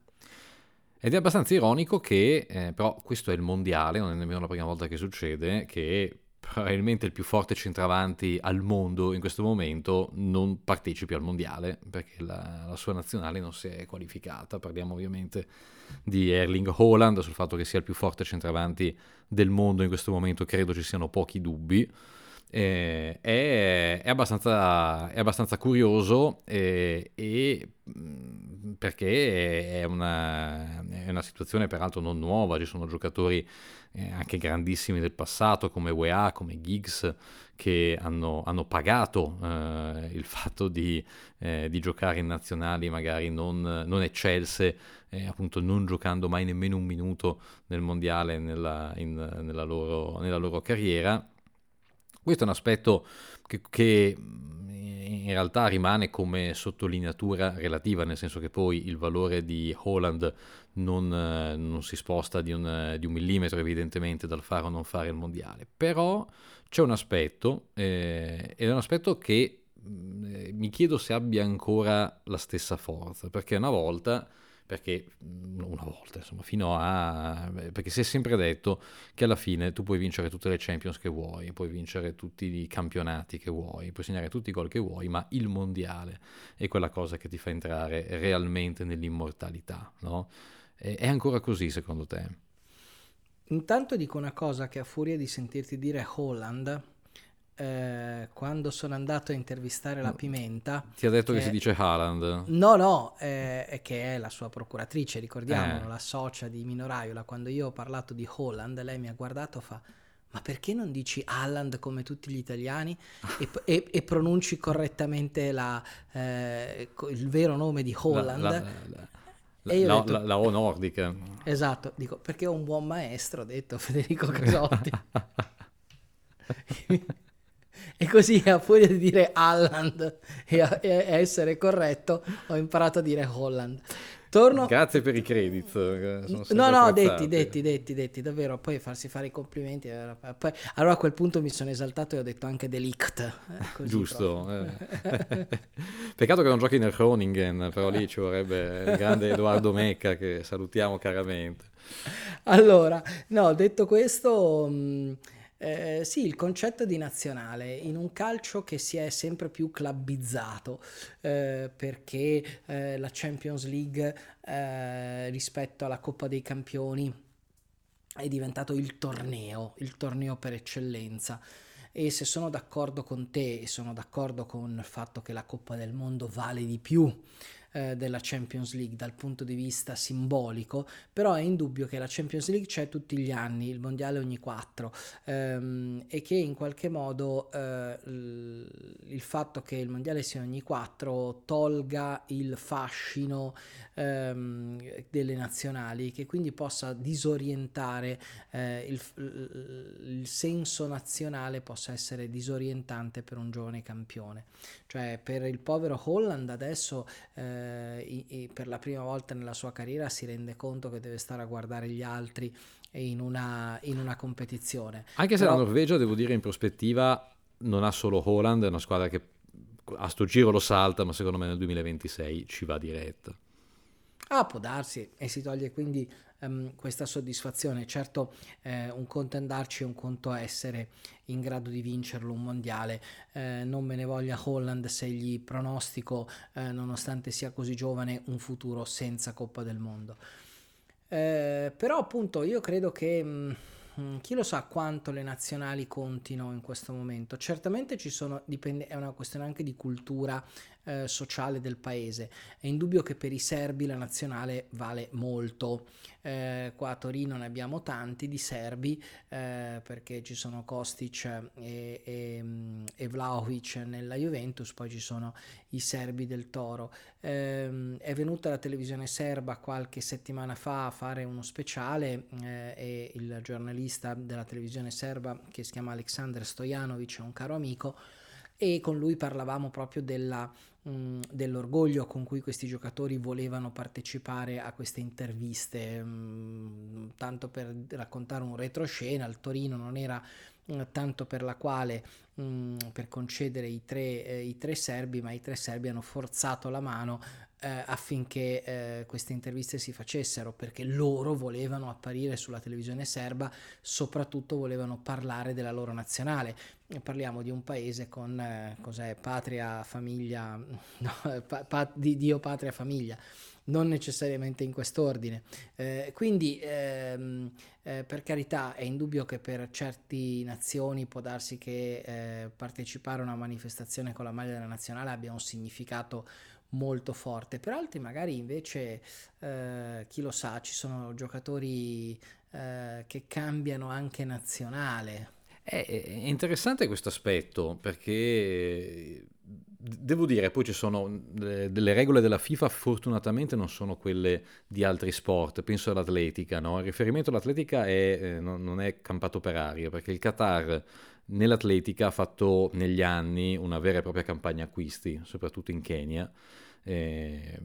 Ed è abbastanza ironico che, eh, però questo è il mondiale, non è nemmeno la prima volta che succede, che probabilmente il più forte centravanti al mondo in questo momento non partecipi al mondiale perché la, la, sua nazionale non si è qualificata. Parliamo ovviamente di Erling Haaland, sul fatto che sia il più forte centravanti del mondo in questo momento credo ci siano pochi dubbi. Eh, è, è, abbastanza, è, abbastanza, curioso eh, e, perché è una, è una, situazione peraltro non nuova, ci sono giocatori eh, anche grandissimi del passato come UEA, come Giggs che hanno, hanno pagato eh, il fatto di, eh, di, giocare in nazionali magari non, non eccelse, eh, appunto non giocando mai nemmeno un minuto nel mondiale nella, in, nella, loro, nella loro carriera questo è un aspetto che, che in realtà rimane come sottolineatura relativa, nel senso che poi il valore di Holland non, non si sposta di un, di un, millimetro evidentemente dal fare o non fare il mondiale, però c'è un aspetto, eh, ed è un aspetto che eh, mi chiedo se abbia ancora la stessa forza, perché una volta perché mm, una volta, insomma, fino a... perché si è sempre detto che alla fine tu puoi vincere tutte le Champions che vuoi, puoi vincere tutti i campionati che vuoi, puoi segnare tutti i gol che vuoi, ma il mondiale è quella cosa che ti fa entrare realmente nell'immortalità, no? È ancora così secondo te? Intanto dico una cosa che a furia di sentirti dire Holland eh, quando sono andato a intervistare la Pimenta. Ti ha detto che, che si dice Haaland? No, no, eh, che è la sua procuratrice, ricordiamolo, eh. la socia di Minoraiola. Quando io ho parlato di Holland, lei mi ha guardato e fa. Ma perché non dici Haaland come tutti gli italiani e, e, e pronunci correttamente la, eh, il vero nome di Holland? La, la, la, la, detto, la, O nordica. Esatto, dico perché ho un buon maestro, ho detto *laughs* Federico Casotti. *laughs* E così a furia di dire Halland e, a, e essere corretto, ho imparato a dire Holland. Torno... Grazie per i credit. No, no, detti, detti, detti, detti, davvero. Poi farsi fare i complimenti. Poi, allora a quel punto mi sono esaltato e ho detto anche delict. Eh, Giusto. Eh. *laughs* Peccato che non giochi nel Groningen, però lì ci vorrebbe il grande Edoardo Mecca che salutiamo caramente. Allora, no, detto questo... Mh, eh, sì, il concetto di nazionale in un calcio che si è sempre più clubbizzato eh, perché eh, la Champions League eh, rispetto alla Coppa dei Campioni è diventato il torneo, il torneo per eccellenza. E se sono d'accordo con te e sono d'accordo con il fatto che la Coppa del Mondo vale di più eh, della Champions League dal punto di vista simbolico, però è indubbio che la Champions League c'è tutti gli anni, il mondiale ogni quattro ehm, e che in qualche modo eh, il fatto che il mondiale sia ogni quattro tolga il fascino ehm, delle nazionali, che quindi possa disorientare eh, il, il senso nazionale possa essere disorientante per un giovane campione. Cioè per il povero Holland adesso eh, i, i, per la prima volta nella sua carriera si rende conto che deve stare a guardare gli altri in una, in una competizione. Anche se Però... la Norvegia, devo dire, in prospettiva non ha solo Holland, è una squadra che a sto giro lo salta, ma secondo me nel 2026 ci va diretta. Ah, può darsi e si toglie quindi um, questa soddisfazione. Certo, eh, un conto è andarci e un conto essere in grado di vincerlo un mondiale. Eh, non me ne voglia Holland se gli pronostico, eh, nonostante sia così giovane, un futuro senza Coppa del Mondo. Eh, però appunto io credo che... Mh, mm, chi lo sa quanto le nazionali contino in questo momento? Certamente ci sono, dipende, è una questione anche di cultura eh, sociale del paese. È indubbio che per i serbi la nazionale vale molto. Eh, qua a Torino ne abbiamo tanti di serbi eh, perché ci sono Kostic e, e, e, Vlaovic nella Juventus, poi ci sono i serbi del Toro. Eh, è venuta la televisione serba qualche settimana fa a fare uno speciale eh, e il giornalista della televisione serba che si chiama Aleksandr Stojanovic è un caro amico e con lui parlavamo proprio della, mm, dell'orgoglio con cui questi giocatori volevano partecipare a queste interviste, mm, tanto per raccontare un retroscena, il Torino non era tanto per la quale per concedere i tre, eh, i tre serbi, ma i tre serbi hanno forzato la mano eh, affinché eh, queste interviste si facessero perché loro volevano apparire sulla televisione serba, soprattutto volevano parlare della loro nazionale. Parliamo di un paese con eh, cos'è, patria, famiglia, *laughs* no, pa, pa, di Dio, patria, famiglia, non necessariamente in quest'ordine. Eh, quindi, ehm, eh, per carità, è indubbio che per certe nazioni può darsi che eh, partecipare a una manifestazione con la maglia della nazionale abbia un significato molto forte. Per altri magari invece, eh, chi lo sa, ci sono giocatori eh, che cambiano anche nazionale. È, è interessante questo aspetto perché devo dire, poi ci sono delle regole della FIFA, fortunatamente non sono quelle di altri sport, penso all'atletica, no? il riferimento all'atletica è, eh, non è campato per aria, perché il Qatar nell'atletica ha fatto negli anni una vera e propria campagna acquisti, soprattutto in Kenya, eh,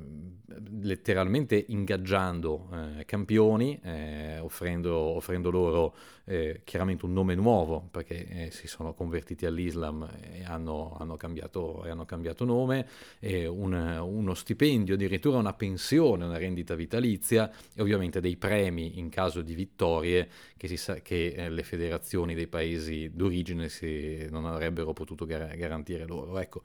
letteralmente ingaggiando eh, campioni, eh, offrendo, offrendo, loro eh, chiaramente un nome nuovo perché eh, si sono convertiti all'Islam e hanno, hanno, cambiato, hanno cambiato, nome, un, uno stipendio, addirittura una pensione, una rendita vitalizia e ovviamente dei premi in caso di vittorie che, sa, che eh, le federazioni dei paesi d'origine si, non avrebbero potuto gar- garantire loro. Ecco,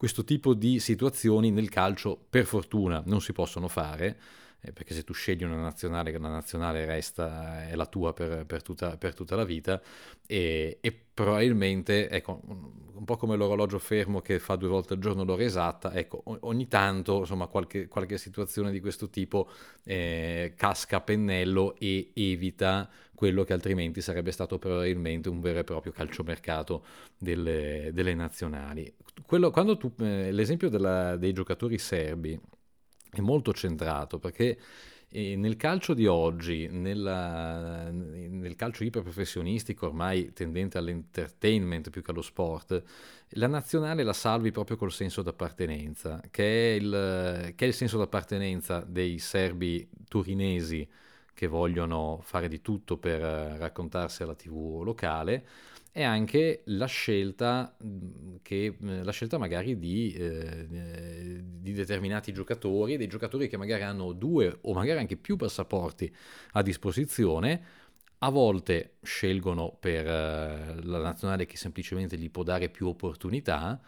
questo tipo di situazioni nel calcio per fortuna non si possono fare, eh, perché se tu scegli una nazionale, la nazionale resta, è la tua per, per, tutta, per tutta, la vita e, e, probabilmente, ecco, un po' come l'orologio fermo che fa due volte al giorno l'ora esatta, ecco, ogni tanto, insomma, qualche, qualche situazione di questo tipo eh, casca a pennello e evita quello che altrimenti sarebbe stato probabilmente un vero e proprio calciomercato delle, delle nazionali. Quello, quando tu, eh, l'esempio della, dei giocatori serbi è molto centrato perché eh, nel calcio di oggi, nella, nel calcio iperprofessionistico ormai tendente all'entertainment più che allo sport, la nazionale la salvi proprio col senso d'appartenenza, che è il, che è il senso d'appartenenza dei serbi turinesi che vogliono fare di tutto per eh, raccontarsi alla tv locale e anche la scelta, che, la scelta magari di, eh, di, determinati giocatori, dei giocatori che magari hanno due o magari anche più passaporti a disposizione, a volte scelgono per eh, la nazionale che semplicemente gli può dare più opportunità,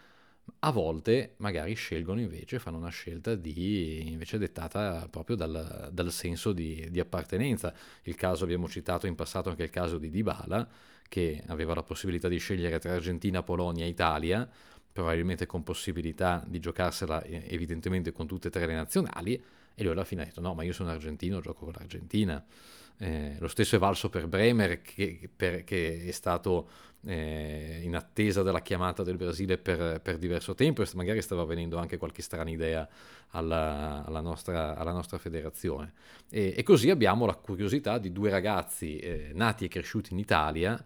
a volte magari scelgono invece, fanno una scelta di, invece dettata proprio dal, dal senso di, di, appartenenza. Il caso abbiamo citato in passato anche il caso di Dybala, che aveva la possibilità di scegliere tra Argentina, Polonia e Italia, probabilmente con possibilità di giocarsela eh, evidentemente con tutte e tre le nazionali, e lui alla fine ha detto no, ma io sono argentino, gioco con l'Argentina. Eh, lo stesso è valso per Bremer che, per, che è stato eh, in attesa della chiamata del Brasile per, per, diverso tempo e magari stava venendo anche qualche strana idea alla, alla, nostra, alla nostra, federazione. E, e, così abbiamo la curiosità di due ragazzi eh, nati e cresciuti in Italia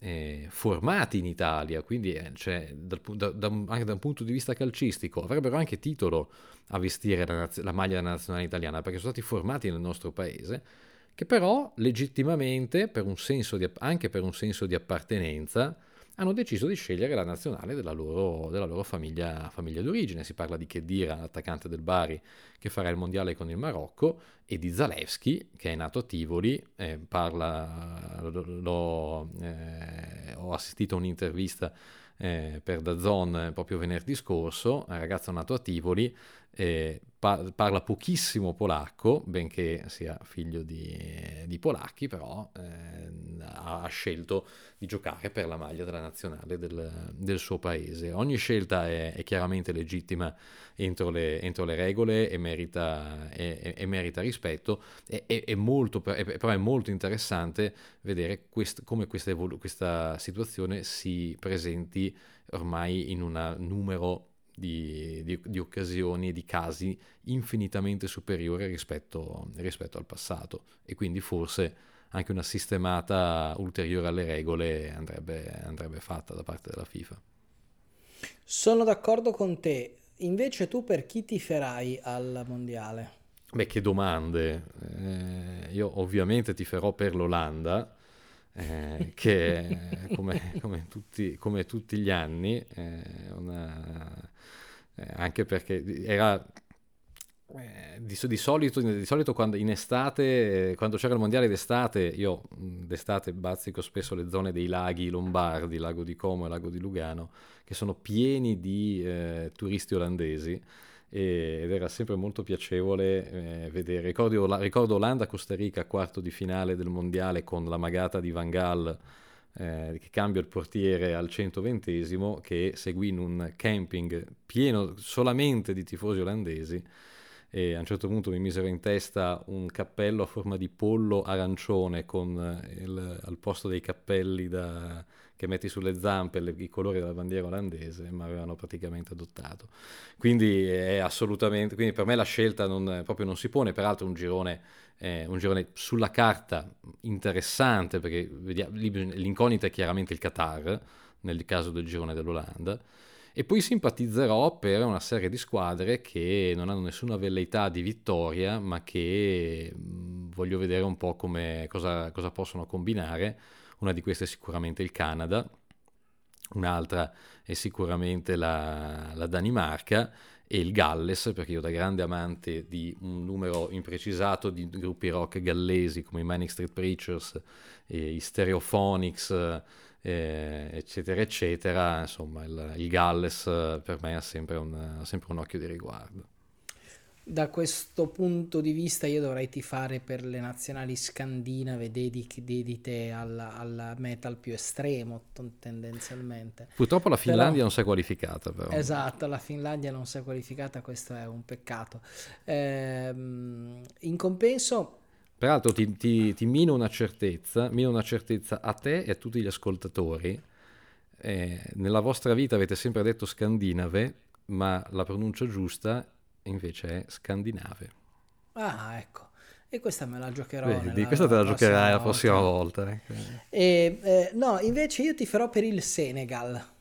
eh, formati in Italia, quindi eh, cioè, dal, da, da, anche da un punto di vista calcistico avrebbero anche titolo a vestire la, la maglia della nazionale italiana perché sono stati formati nel nostro paese, che però legittimamente, per di, anche per un senso di appartenenza, hanno deciso di scegliere la nazionale della loro, della loro famiglia, famiglia, d'origine. Si parla di Khedira, l'attaccante del Bari, che farà il mondiale con il Marocco, e di Zalewski, che è nato a Tivoli. Eh, parla, l'ho, eh, ho assistito a un'intervista eh, per Dazon proprio venerdì scorso, un ragazzo nato a Tivoli, eh, par- parla pochissimo polacco, benché sia figlio di, di polacchi, però eh, ha scelto di giocare per la maglia della nazionale del, del suo paese. Ogni scelta è, è chiaramente legittima entro le, entro le, regole e merita, e, e merita rispetto, e, è molto, però è molto interessante vedere quest, come questa, evolu- questa situazione si presenti ormai in un numero di, di, di occasioni e di casi infinitamente superiore rispetto, rispetto al passato e quindi forse anche una sistemata ulteriore alle regole andrebbe, andrebbe fatta da parte della FIFA. Sono d'accordo con te, invece tu per chi ti farai al mondiale? Beh, che domande. Eh, io ovviamente ti farò per l'Olanda, eh, che come, come, tutti, come, tutti, gli anni, eh, una, eh, anche perché era eh, di, di, solito, di, solito, quando in estate, quando c'era il mondiale d'estate, io d'estate bazzico spesso le zone dei laghi lombardi, lago di Como e lago di Lugano, che sono pieni di eh, turisti olandesi ed era sempre molto piacevole eh, vedere. Ricordo, ricordo Olanda-Costa Rica, quarto di finale del mondiale con la magata di Van Gaal eh, che cambia il portiere al 120 che seguì in un camping pieno solamente di tifosi olandesi e a un certo punto mi misero in testa un cappello a forma di pollo arancione con il, al posto dei cappelli da, che metti sulle zampe le, i colori della bandiera olandese mi avevano praticamente adottato. Quindi è assolutamente quindi per me la scelta non, proprio non si pone peraltro un girone eh, un girone sulla carta interessante perché vediamo, l'incognita è chiaramente il Qatar nel caso del girone dell'Olanda e poi simpatizzerò per una serie di squadre che non hanno nessuna velleità di vittoria ma che mh, voglio vedere un po' come, cosa, cosa possono combinare una di queste è sicuramente il Canada un'altra è sicuramente la, la Danimarca e il Galles, perché io da grande amante di un numero imprecisato di gruppi rock gallesi come i Manic Street Preachers, i Stereophonics, eh, eccetera, eccetera, insomma il, il Galles per me ha sempre un, ha sempre un occhio di riguardo da questo punto di vista io dovrei tifare per le nazionali scandinave dedite al, al metal più estremo tendenzialmente. Purtroppo la Finlandia però, non si è qualificata però. Esatto, la Finlandia non si è qualificata, questo è un peccato. Ehm, in compenso... Peraltro ti, ti, ti, mino una certezza, mino una certezza a te e a tutti gli ascoltatori. Eh, nella vostra vita avete sempre detto scandinave, ma la pronuncia giusta invece è scandinave. Ah, ecco. E questa me la giocherò. Vedi, questa te la giocherai la prossima volta. Ecco. E, eh, no, invece io ti farò per il Senegal.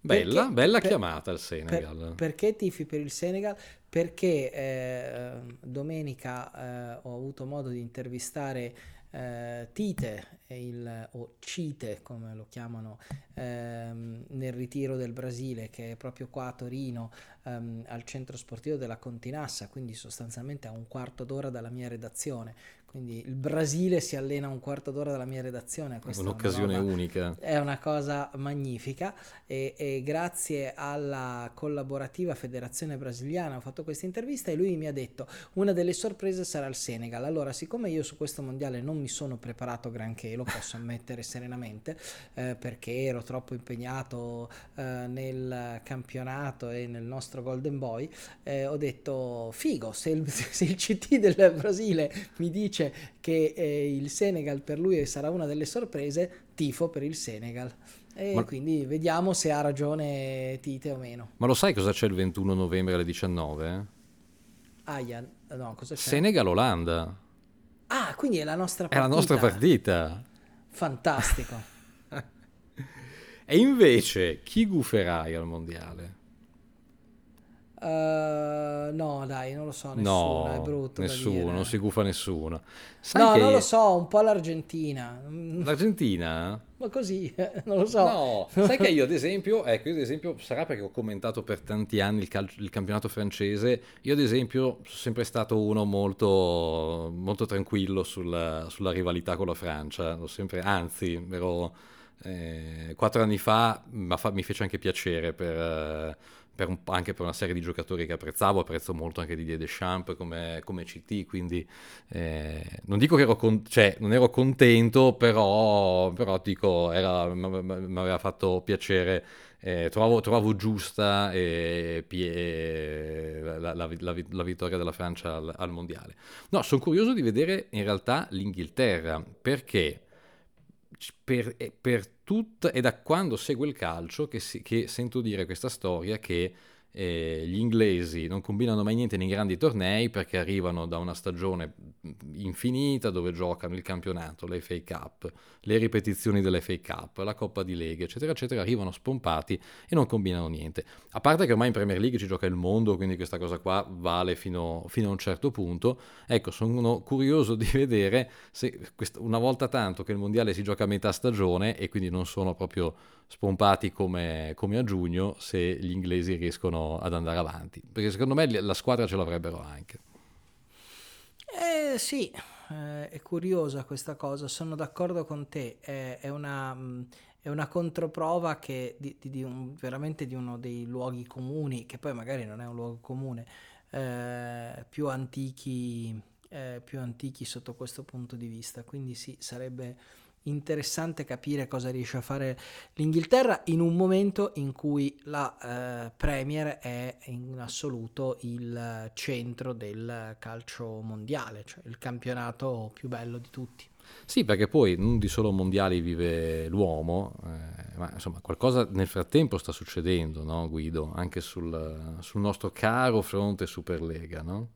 Bella, perché, bella per, chiamata il Senegal. Per, perché tifi per il Senegal? Perché eh, domenica eh, ho avuto modo di intervistare eh, Tite, il, o Cite come lo chiamano ehm, nel ritiro del Brasile, che è proprio qua a Torino, ehm, al centro sportivo della Continassa, quindi sostanzialmente a un quarto d'ora dalla mia redazione. quindi il Brasile si allena un quarto d'ora dalla mia redazione. Questa Un'occasione è una roba, unica. È una cosa magnifica e, e, grazie alla collaborativa Federazione Brasiliana ho fatto questa intervista e lui mi ha detto una delle sorprese sarà il Senegal. Allora, siccome io su questo mondiale non mi sono preparato granché, lo posso ammettere serenamente, eh, perché ero troppo impegnato eh, nel campionato e nel nostro Golden Boy, eh, ho detto figo, se il, *laughs* se il CT del Brasile mi dice che eh, il Senegal per lui sarà una delle sorprese, tifo per il Senegal. E Ma... quindi vediamo se ha ragione Tite o meno. Ma lo sai cosa c'è il 21 novembre alle 19? Aia, no, cosa c'è? Senegal-Olanda. Ah, quindi è la nostra partita. È la nostra partita. Fantastico. *laughs* e invece, chi guferai al mondiale? Uh, no, dai, non lo so, nessuno, no, è brutto. Nessuno, non si gufa nessuno. Sai no, che... non lo so, un po' l'Argentina. *laughs* L'Argentina? Ma così, *laughs* non lo so. No, sai che io ad esempio, ecco, io ad esempio, sarà perché ho commentato per tanti anni il, cal- il campionato francese, io ad esempio sono sempre stato uno molto, molto tranquillo sulla, sulla rivalità con la Francia, sempre, anzi, ero... Eh, quattro anni fa, fa, mi fece anche piacere per, per un, anche per una serie di giocatori che apprezzavo, apprezzo molto anche Didier Deschamps come, come CT, quindi eh, non dico che ero, con, cioè, non ero contento, però, però dico, mi aveva fatto piacere, eh, trovavo, trovavo, giusta eh, pie, la, la, la, la, vittoria della Francia al, al Mondiale. No, sono curioso di vedere in realtà l'Inghilterra, perché per, per tutta, è da quando segue il calcio che, si, che sento dire questa storia che eh, gli inglesi non combinano mai niente nei grandi tornei perché arrivano da una stagione infinita dove giocano il campionato, l'FA Cup, le ripetizioni dell'FA Cup, la Coppa di Lega, eccetera, eccetera, arrivano spompati e non combinano niente. A parte che ormai in Premier League ci gioca il mondo, quindi questa cosa qua vale fino, fino a un certo punto. Ecco, sono curioso di vedere se una volta tanto che il mondiale si gioca a metà stagione e quindi non sono proprio spompati come, come, a giugno se gli inglesi riescono ad andare avanti, perché secondo me la squadra ce l'avrebbero anche. Eh sì, eh, è curiosa questa cosa, sono d'accordo con te, è, è, una, è una, controprova che di, di, di un, veramente di uno dei luoghi comuni, che poi magari non è un luogo comune, eh, più, antichi, eh, più antichi sotto questo punto di vista, quindi sì, sarebbe interessante capire cosa riesce a fare l'Inghilterra in un momento in cui la eh, Premier è in assoluto il centro del calcio mondiale, cioè il campionato più bello di tutti. Sì, perché poi non di solo mondiali vive l'uomo, eh, ma insomma qualcosa nel frattempo sta succedendo, no, Guido, anche sul, sul nostro caro fronte Superlega, no?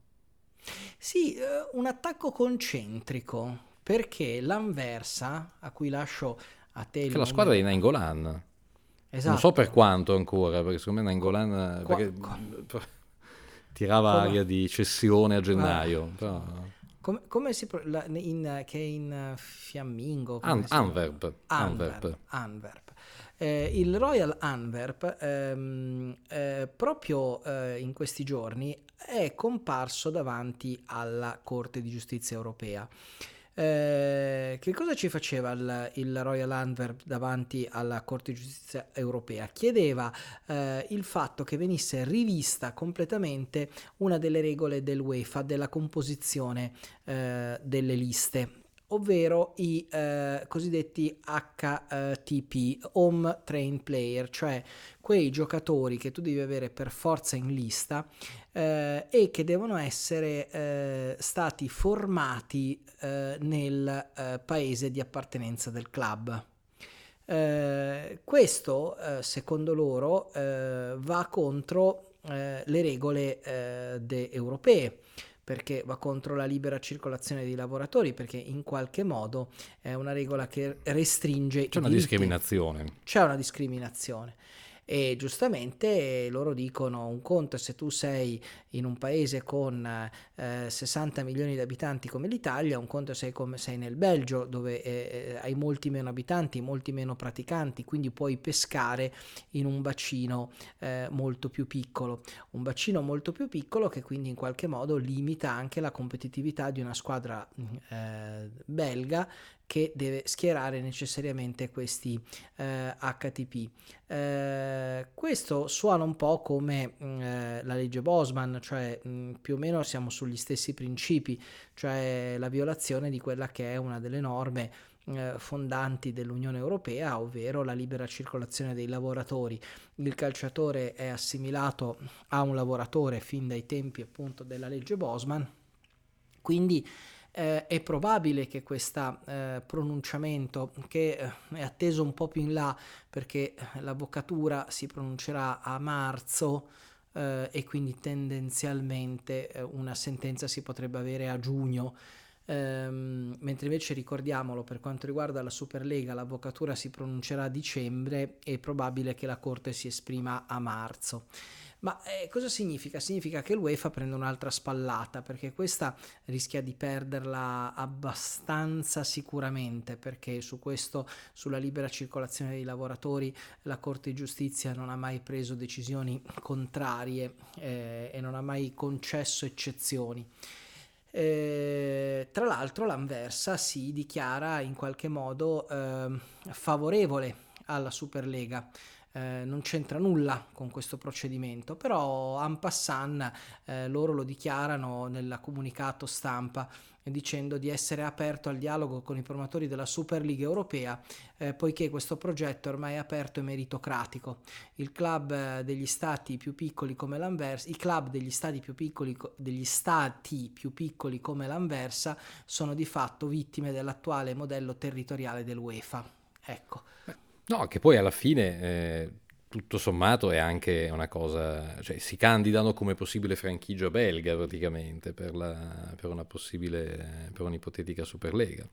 Sì, eh, un attacco concentrico, perché l'Anversa, a cui lascio a te Che la squadra di Nangolan. Esatto. Non so per quanto ancora, perché secondo me Nangolan Qua, qua. *laughs* tirava come? aria di cessione a gennaio. Però... Come, come, si la, in, che è in fiammingo? An, Anverp. Anverp. Anverp. Eh, il Royal Anverp ehm, eh, proprio eh, in questi giorni è comparso davanti alla Corte di Giustizia europea. Eh, che cosa ci faceva il, il, Royal Antwerp davanti alla Corte di Giustizia europea? Chiedeva eh, il fatto che venisse rivista completamente una delle regole dell'UEFA della composizione eh, delle liste ovvero i eh, cosiddetti HTP, Home Train Player, cioè quei giocatori che tu devi avere per forza in lista eh, e che devono essere eh, stati formati eh, nel eh, paese di appartenenza del club. Eh, questo, secondo loro, va contro le regole europee perché va contro la libera circolazione dei lavoratori, perché in qualche modo è una regola che restringe... C'è una diritti. discriminazione. C'è una discriminazione. E giustamente loro dicono un conto se tu sei in un paese con eh, 60 milioni di abitanti come l'Italia, un conto sei come sei nel Belgio dove eh, eh, hai molti meno abitanti, molti meno praticanti, quindi puoi pescare in un bacino eh, molto più piccolo, un bacino molto più piccolo che quindi in qualche modo limita anche la competitività di una squadra eh, belga che deve schierare necessariamente questi eh, HTP. Eh, questo suona un po' come mh, mm, eh, la legge Bosman, cioè mh, mm, più o meno siamo sugli stessi principi, cioè la violazione di quella che è una delle norme eh, fondanti dell'Unione Europea, ovvero la libera circolazione dei lavoratori. Il calciatore è assimilato a un lavoratore fin dai tempi appunto della legge Bosman, quindi eh, è probabile che questo eh, pronunciamento, che eh, è atteso un po' più in là perché l'avvocatura si pronuncerà a marzo, eh, e quindi tendenzialmente eh, una sentenza si potrebbe avere a giugno. Um, mentre invece ricordiamolo per quanto riguarda la Superlega l'avvocatura si pronuncerà a dicembre è probabile che la Corte si esprima a marzo. Ma eh, cosa significa? Significa che l'UEFA prende un'altra spallata perché questa rischia di perderla abbastanza sicuramente perché su questo, sulla libera circolazione dei lavoratori, la Corte di Giustizia non ha mai preso decisioni contrarie eh, e non ha mai concesso eccezioni. Eh, tra l'altro l'Anversa si dichiara in qualche modo eh, favorevole alla Superlega eh, non c'entra nulla con questo procedimento, però en passant eh, loro lo dichiarano nel comunicato stampa dicendo di essere aperto al dialogo con i promotori della Superliga europea, eh, poiché questo progetto ormai è aperto e meritocratico. Il club eh, degli stati più piccoli come l'Anversa, i club degli stati più piccoli, degli stati più piccoli come l'Anversa sono di fatto vittime dell'attuale modello territoriale dell'UEFA. Ecco. No, che poi alla fine eh, tutto sommato è anche una cosa, cioè si candidano come possibile franchigia belga praticamente per, la, per possibile, per un'ipotetica Superlega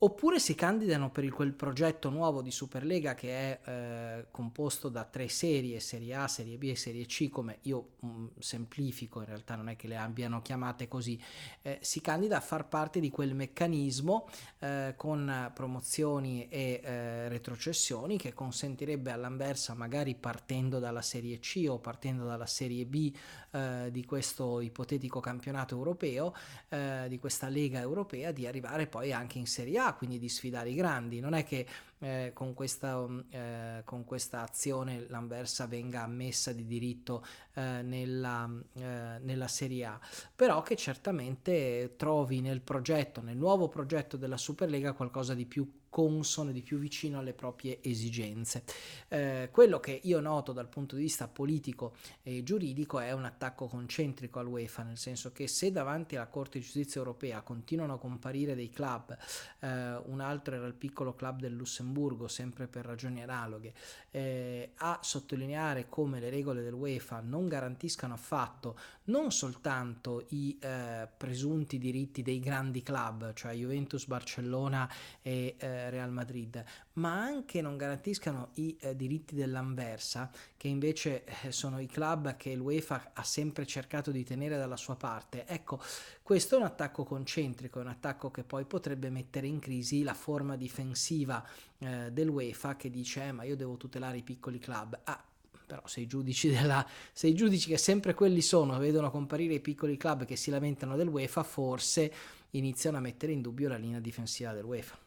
oppure si candidano per il, quel progetto nuovo di Superlega che è eh, composto da tre serie, Serie A, Serie B e Serie C, come io mh, mm, semplifico, in realtà non è che le abbiano chiamate così, eh, si candida a far parte di quel meccanismo eh, con promozioni e eh, retrocessioni che consentirebbe all'Anversa, magari partendo dalla Serie C o partendo dalla Serie B eh, di questo ipotetico campionato europeo, eh, di questa Lega europea, di arrivare poi anche in Serie A quindi di sfidare i grandi. Non è che eh, con, questa, eh, con, questa, azione l'Anversa venga ammessa di diritto eh, nella, eh, nella, Serie A, però che certamente trovi nel progetto, nel nuovo progetto della Superlega qualcosa di più consono, di più vicino alle proprie esigenze. Eh, quello che io noto dal punto di vista politico e giuridico è un attacco concentrico all'UEFA, nel senso che se davanti alla Corte di Giustizia europea continuano a comparire dei club, eh, un altro era il piccolo club del Lussemburgo, sempre per ragioni analoghe, eh, a sottolineare come le regole dell'UEFA non garantiscano affatto non soltanto i eh, presunti diritti dei grandi club, cioè Juventus, Barcellona e eh, Real Madrid, ma anche non garantiscano i eh, diritti dell'Anversa, che invece eh, sono i club che l'UEFA ha sempre cercato di tenere dalla sua parte. Ecco, questo è un attacco concentrico, è un attacco che poi potrebbe mettere in crisi la forma difensiva eh, dell'UEFA che dice eh, ma io devo tutelare i piccoli club. Ah, però se i giudici, *laughs* della, se i giudici che sempre quelli sono vedono comparire i piccoli club che si lamentano dell'UEFA, forse iniziano a mettere in dubbio la linea difensiva dell'UEFA.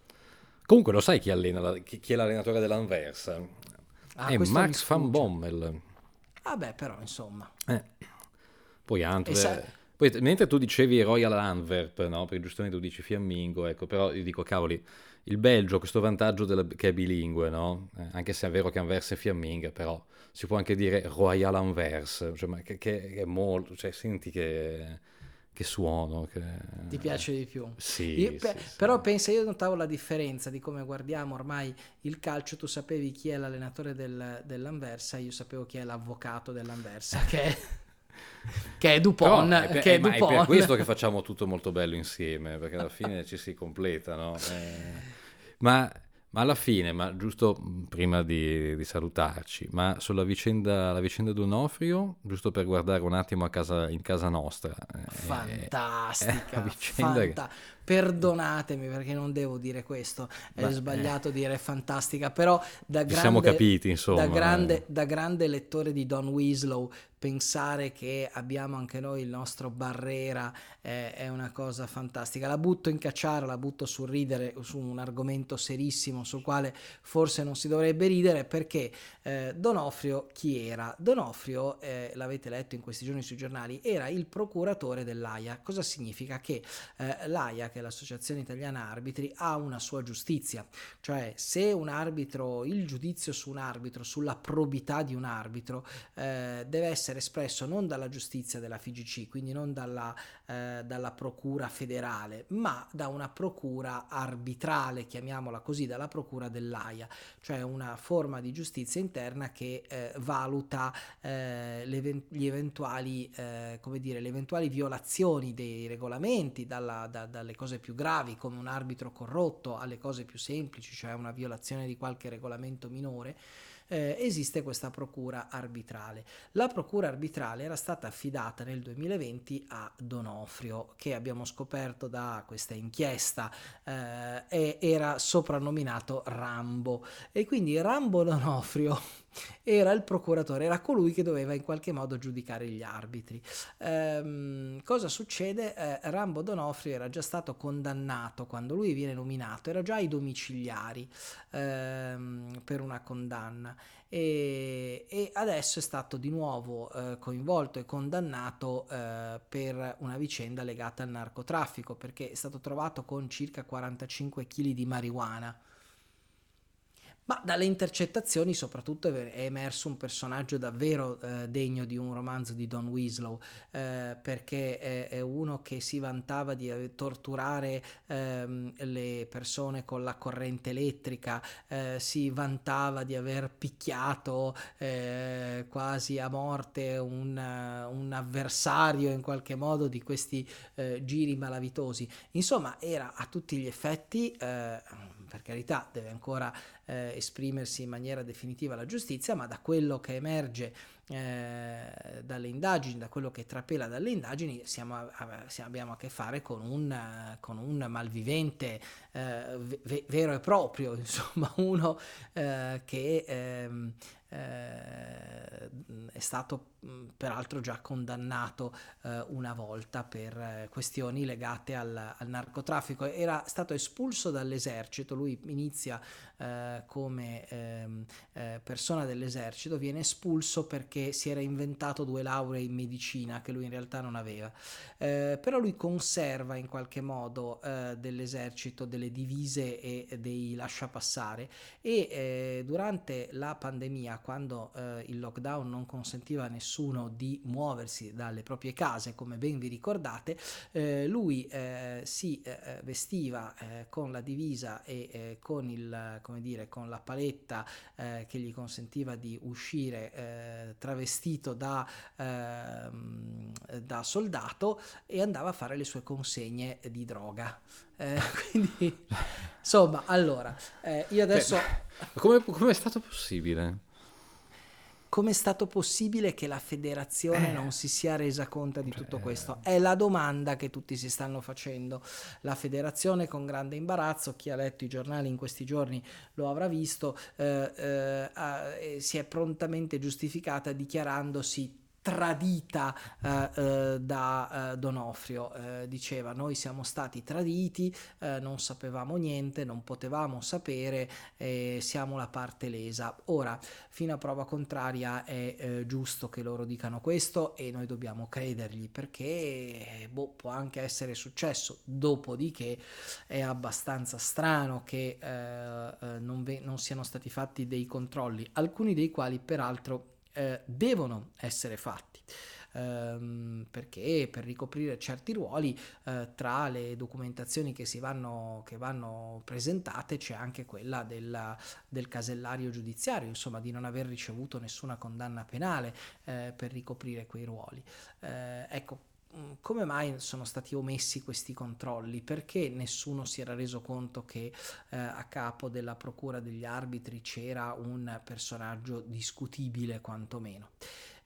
Comunque lo sai chi, allena chi, chi è l'allenatore dell'Anversa? Ah, è Max van Bommel. Vabbè, ah però insomma. Eh. Poi Antwerp. Sa- poi, mentre tu dicevi Royal Antwerp, no? Perché giustamente tu dici Fiammingo, ecco, però io dico, cavoli, il Belgio ha questo vantaggio della, che è bilingue, no? Eh, anche se è vero che Anvers è fiamminga, però si può anche dire Royal Anvers, cioè, che, che, è molto, cioè, senti che che suono. Che... Ti piace di più? Sì, io, pe- sì, Però pensa, io notavo la differenza di come guardiamo ormai il calcio, tu sapevi chi è l'allenatore del, dell'Anversa, io sapevo chi è l'avvocato dell'Anversa, *laughs* che è... che è Dupont, Però, è per, che è, Dupont. è per questo che facciamo tutto molto bello insieme, perché alla fine ci si completa, no? *laughs* Eh, ma Ma alla fine, ma giusto mm, prima di, di salutarci, ma sulla vicenda, la vicenda D'Onofrio, giusto per guardare un attimo a casa, in casa nostra. Eh, Fantastica, *laughs* fanta- che... perdonatemi perché non devo dire questo, è Beh, sbagliato eh. dire fantastica, però da grande, siamo capiti, insomma, da grande, eh. da grande lettore di Don Winslow pensare che abbiamo anche noi il nostro Barrera eh, è una cosa fantastica. La butto in cacciara, la butto sul ridere, su un argomento serissimo sul quale forse non si dovrebbe ridere perché eh, Donofrio chi era? Donofrio, eh, l'avete letto in questi giorni sui giornali, era il procuratore dell'AIA. Cosa significa? Che eh, l'AIA, che l'Associazione Italiana Arbitri, ha una sua giustizia, cioè se un arbitro, il giudizio su un arbitro, sulla probità di un arbitro, eh, deve essere essere espresso non dalla giustizia della FIGC, quindi non dalla, eh, dalla procura federale, ma da una procura arbitrale, chiamiamola così, dalla procura dell'AIA, cioè una forma di giustizia interna che eh, valuta eh, gli eventuali, eh, come dire, le eventuali violazioni dei regolamenti, dalla, da, dalle cose più gravi come un arbitro corrotto alle cose più semplici, cioè una violazione di qualche regolamento minore eh, esiste questa procura arbitrale. La procura arbitrale era stata affidata nel 2020 a Donofrio, che abbiamo scoperto da questa inchiesta eh, era soprannominato Rambo e quindi Rambo Donofrio era il procuratore, era colui che doveva in qualche modo giudicare gli arbitri. Ehm, cosa succede? Eh, Rambo Donofrio era già stato condannato quando lui viene nominato, era già ai domiciliari ehm, per una condanna e, e, adesso è stato di nuovo eh, coinvolto e condannato eh, per una vicenda legata al narcotraffico perché è stato trovato con circa 45 kg di marijuana ma dalle intercettazioni soprattutto è emerso un personaggio davvero eh, degno di un romanzo di Don Winslow, eh, perché è, è, uno che si vantava di eh, torturare ehm, le persone con la corrente elettrica, eh, si vantava di aver picchiato eh, quasi a morte un, un, avversario in qualche modo di questi eh, giri malavitosi. Insomma, era a tutti gli effetti per carità deve ancora eh, esprimersi in maniera definitiva la giustizia, ma da quello che emerge eh, dalle indagini, da quello che trapela dalle indagini, siamo, a, abbiamo a che fare con un, con un malvivente eh, v- vero e proprio, *laughs* insomma uno eh, che ehm, eh, è stato peraltro già condannato eh, una volta per eh, questioni legate al, al, narcotraffico. Era stato espulso dall'esercito, lui inizia eh, come ehm, eh, persona dell'esercito, viene espulso perché si era inventato due lauree in medicina che lui in realtà non aveva. Eh, però lui conserva in qualche modo eh, dell'esercito delle divise e dei lasciapassare e durante la pandemia, quando il lockdown non consentiva a nessuno di muoversi dalle proprie case, come ben vi ricordate, eh, lui eh, si eh, eh vestiva eh, con la divisa e eh, con, il, come dire, con la paletta che gli consentiva di uscire travestito da, ehm, da soldato e andava a fare le sue consegne di droga. *laughs* quindi, insomma, allora, io adesso... *laughs* Come, come è stato possibile? Come è stato possibile che la federazione eh. non si sia resa conto di tutto questo? È la domanda che tutti si stanno facendo. La federazione con grande imbarazzo, chi ha letto i giornali in questi giorni lo avrà visto, eh, eh, si è prontamente giustificata dichiarandosi tradita eh, eh, da eh, Donofrio, eh, diceva noi siamo stati traditi, eh, non sapevamo niente, non potevamo sapere, siamo la parte lesa. Ora, fino a prova contraria è eh, giusto che loro dicano questo e noi dobbiamo credergli perché boh, può anche essere successo, dopodiché è abbastanza strano che non, ve- non siano stati fatti dei controlli, alcuni dei quali peraltro eh, devono essere fatti. Ehm, perché per ricoprire certi ruoli eh, tra le documentazioni che, si vanno, che vanno presentate c'è anche quella del, del, casellario giudiziario, insomma di non aver ricevuto nessuna condanna penale eh, per ricoprire quei ruoli. Eh, ecco, come mai sono stati omessi questi controlli? Perché nessuno si era reso conto che eh, a capo della procura degli arbitri c'era un personaggio discutibile quantomeno?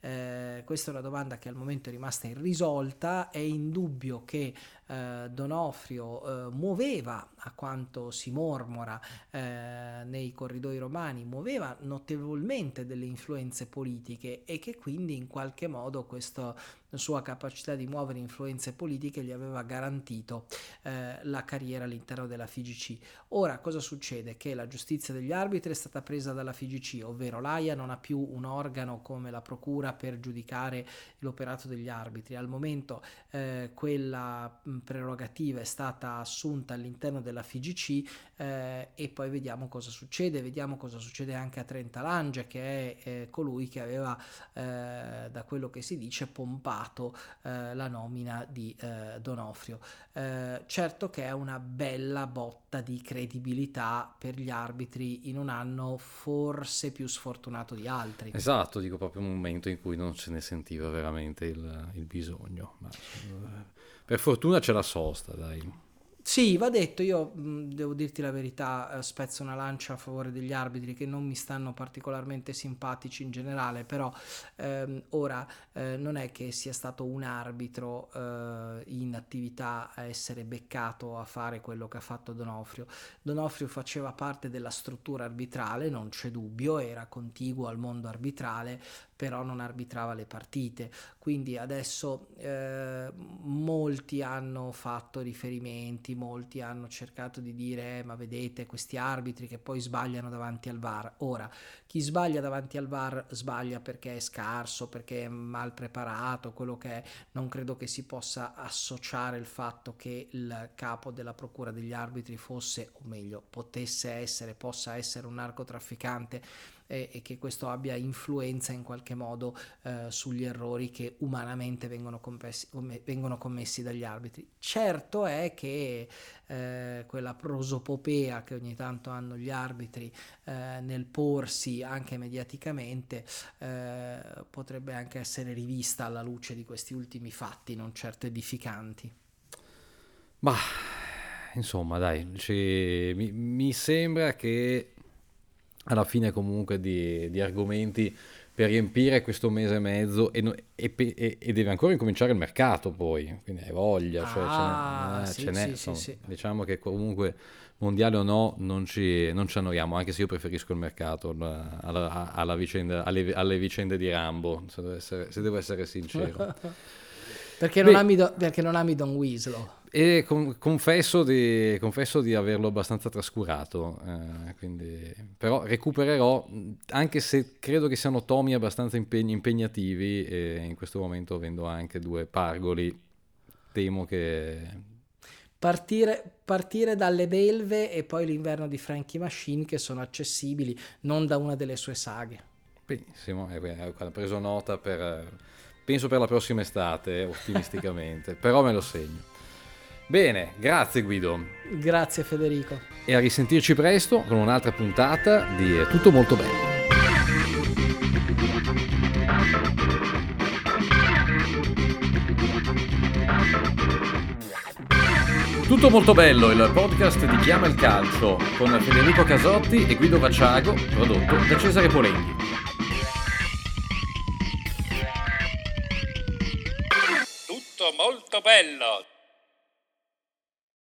Eh, questa è una domanda che al momento è rimasta irrisolta, è indubbio che eh, Donofrio eh, muoveva, a quanto si mormora eh, nei corridoi romani, muoveva notevolmente delle influenze politiche e che quindi in qualche modo questa sua capacità di muovere influenze politiche gli aveva garantito eh, la carriera all'interno della FIGC. Ora cosa succede? Che la giustizia degli arbitri è stata presa dalla FIGC, ovvero l'AIA non ha più un organo come la procura per giudicare l'operato degli arbitri. Al momento eh, quella prerogativa è stata assunta all'interno della FIGC eh, e poi vediamo cosa succede, vediamo cosa succede anche a Trenta Lange che è eh, colui che aveva eh, da quello che si dice pompato eh, la nomina di eh, Donofrio. Eh, certo che è una bella botta di credibilità per gli arbitri in un anno forse più sfortunato di altri. Esatto, dico proprio un momento in cui non se ne sentiva veramente il, il bisogno. Ma, per fortuna c'è la sosta, dai. Sì, va detto, io devo dirti la verità, eh, spezzo una lancia a favore degli arbitri che non mi stanno particolarmente simpatici in generale, però ehm, ora eh, non è che sia stato un arbitro eh, in attività a essere beccato a fare quello che ha fatto Donofrio. Donofrio faceva parte della struttura arbitrale, non c'è dubbio, era contiguo al mondo arbitrale, però non arbitrava le partite. Quindi adesso eh, molti hanno fatto riferimenti, molti hanno cercato di dire eh, ma vedete questi arbitri che poi sbagliano davanti al VAR. Ora, chi sbaglia davanti al VAR sbaglia perché è scarso, perché è mal preparato, quello che è. Non credo che si possa associare il fatto che il capo della procura degli arbitri fosse, o meglio, potesse essere, possa essere un narcotrafficante e, e che questo abbia influenza in qualche modo eh, sugli errori che umanamente vengono, compessi, vengono, commessi dagli arbitri. Certo è che eh, quella prosopopea che ogni tanto hanno gli arbitri eh, nel porsi anche mediaticamente eh, potrebbe anche essere rivista alla luce di questi ultimi fatti non certo edificanti. Ma insomma, dai, ci, mi, mi, sembra che alla fine comunque di, di argomenti per riempire questo mese e mezzo e, e, e, e, deve ancora incominciare il mercato poi, quindi hai voglia, cioè ah, ce, n'è, eh, sì, ce n'è sì, sì, diciamo che comunque mondiale o no non ci, non ci, annoiamo, anche se io preferisco il mercato alla, alla, vicenda, alle, alle, vicende di Rambo, se devo essere, se devo essere sincero. *laughs* perché, non ami, perché non ami Don Weasel? E con, confesso, di, confesso, di, averlo abbastanza trascurato, eh, quindi, però recupererò, anche se credo che siano tomi abbastanza impegn- impegnativi e in questo momento avendo anche due pargoli, temo che... Partire, partire dalle belve e poi l'inverno di Frankie Machine che sono accessibili non da una delle sue saghe. Benissimo, eh, ho preso nota per, penso per la prossima estate, ottimisticamente, *laughs* però me lo segno. Bene, grazie Guido. Grazie Federico. E a risentirci presto con un'altra puntata di tutto molto bello. Tutto molto bello, il podcast di Chiama il Calcio con Federico Casotti e Guido Vacciago, prodotto da Cesare Polenghi. Tutto molto bello.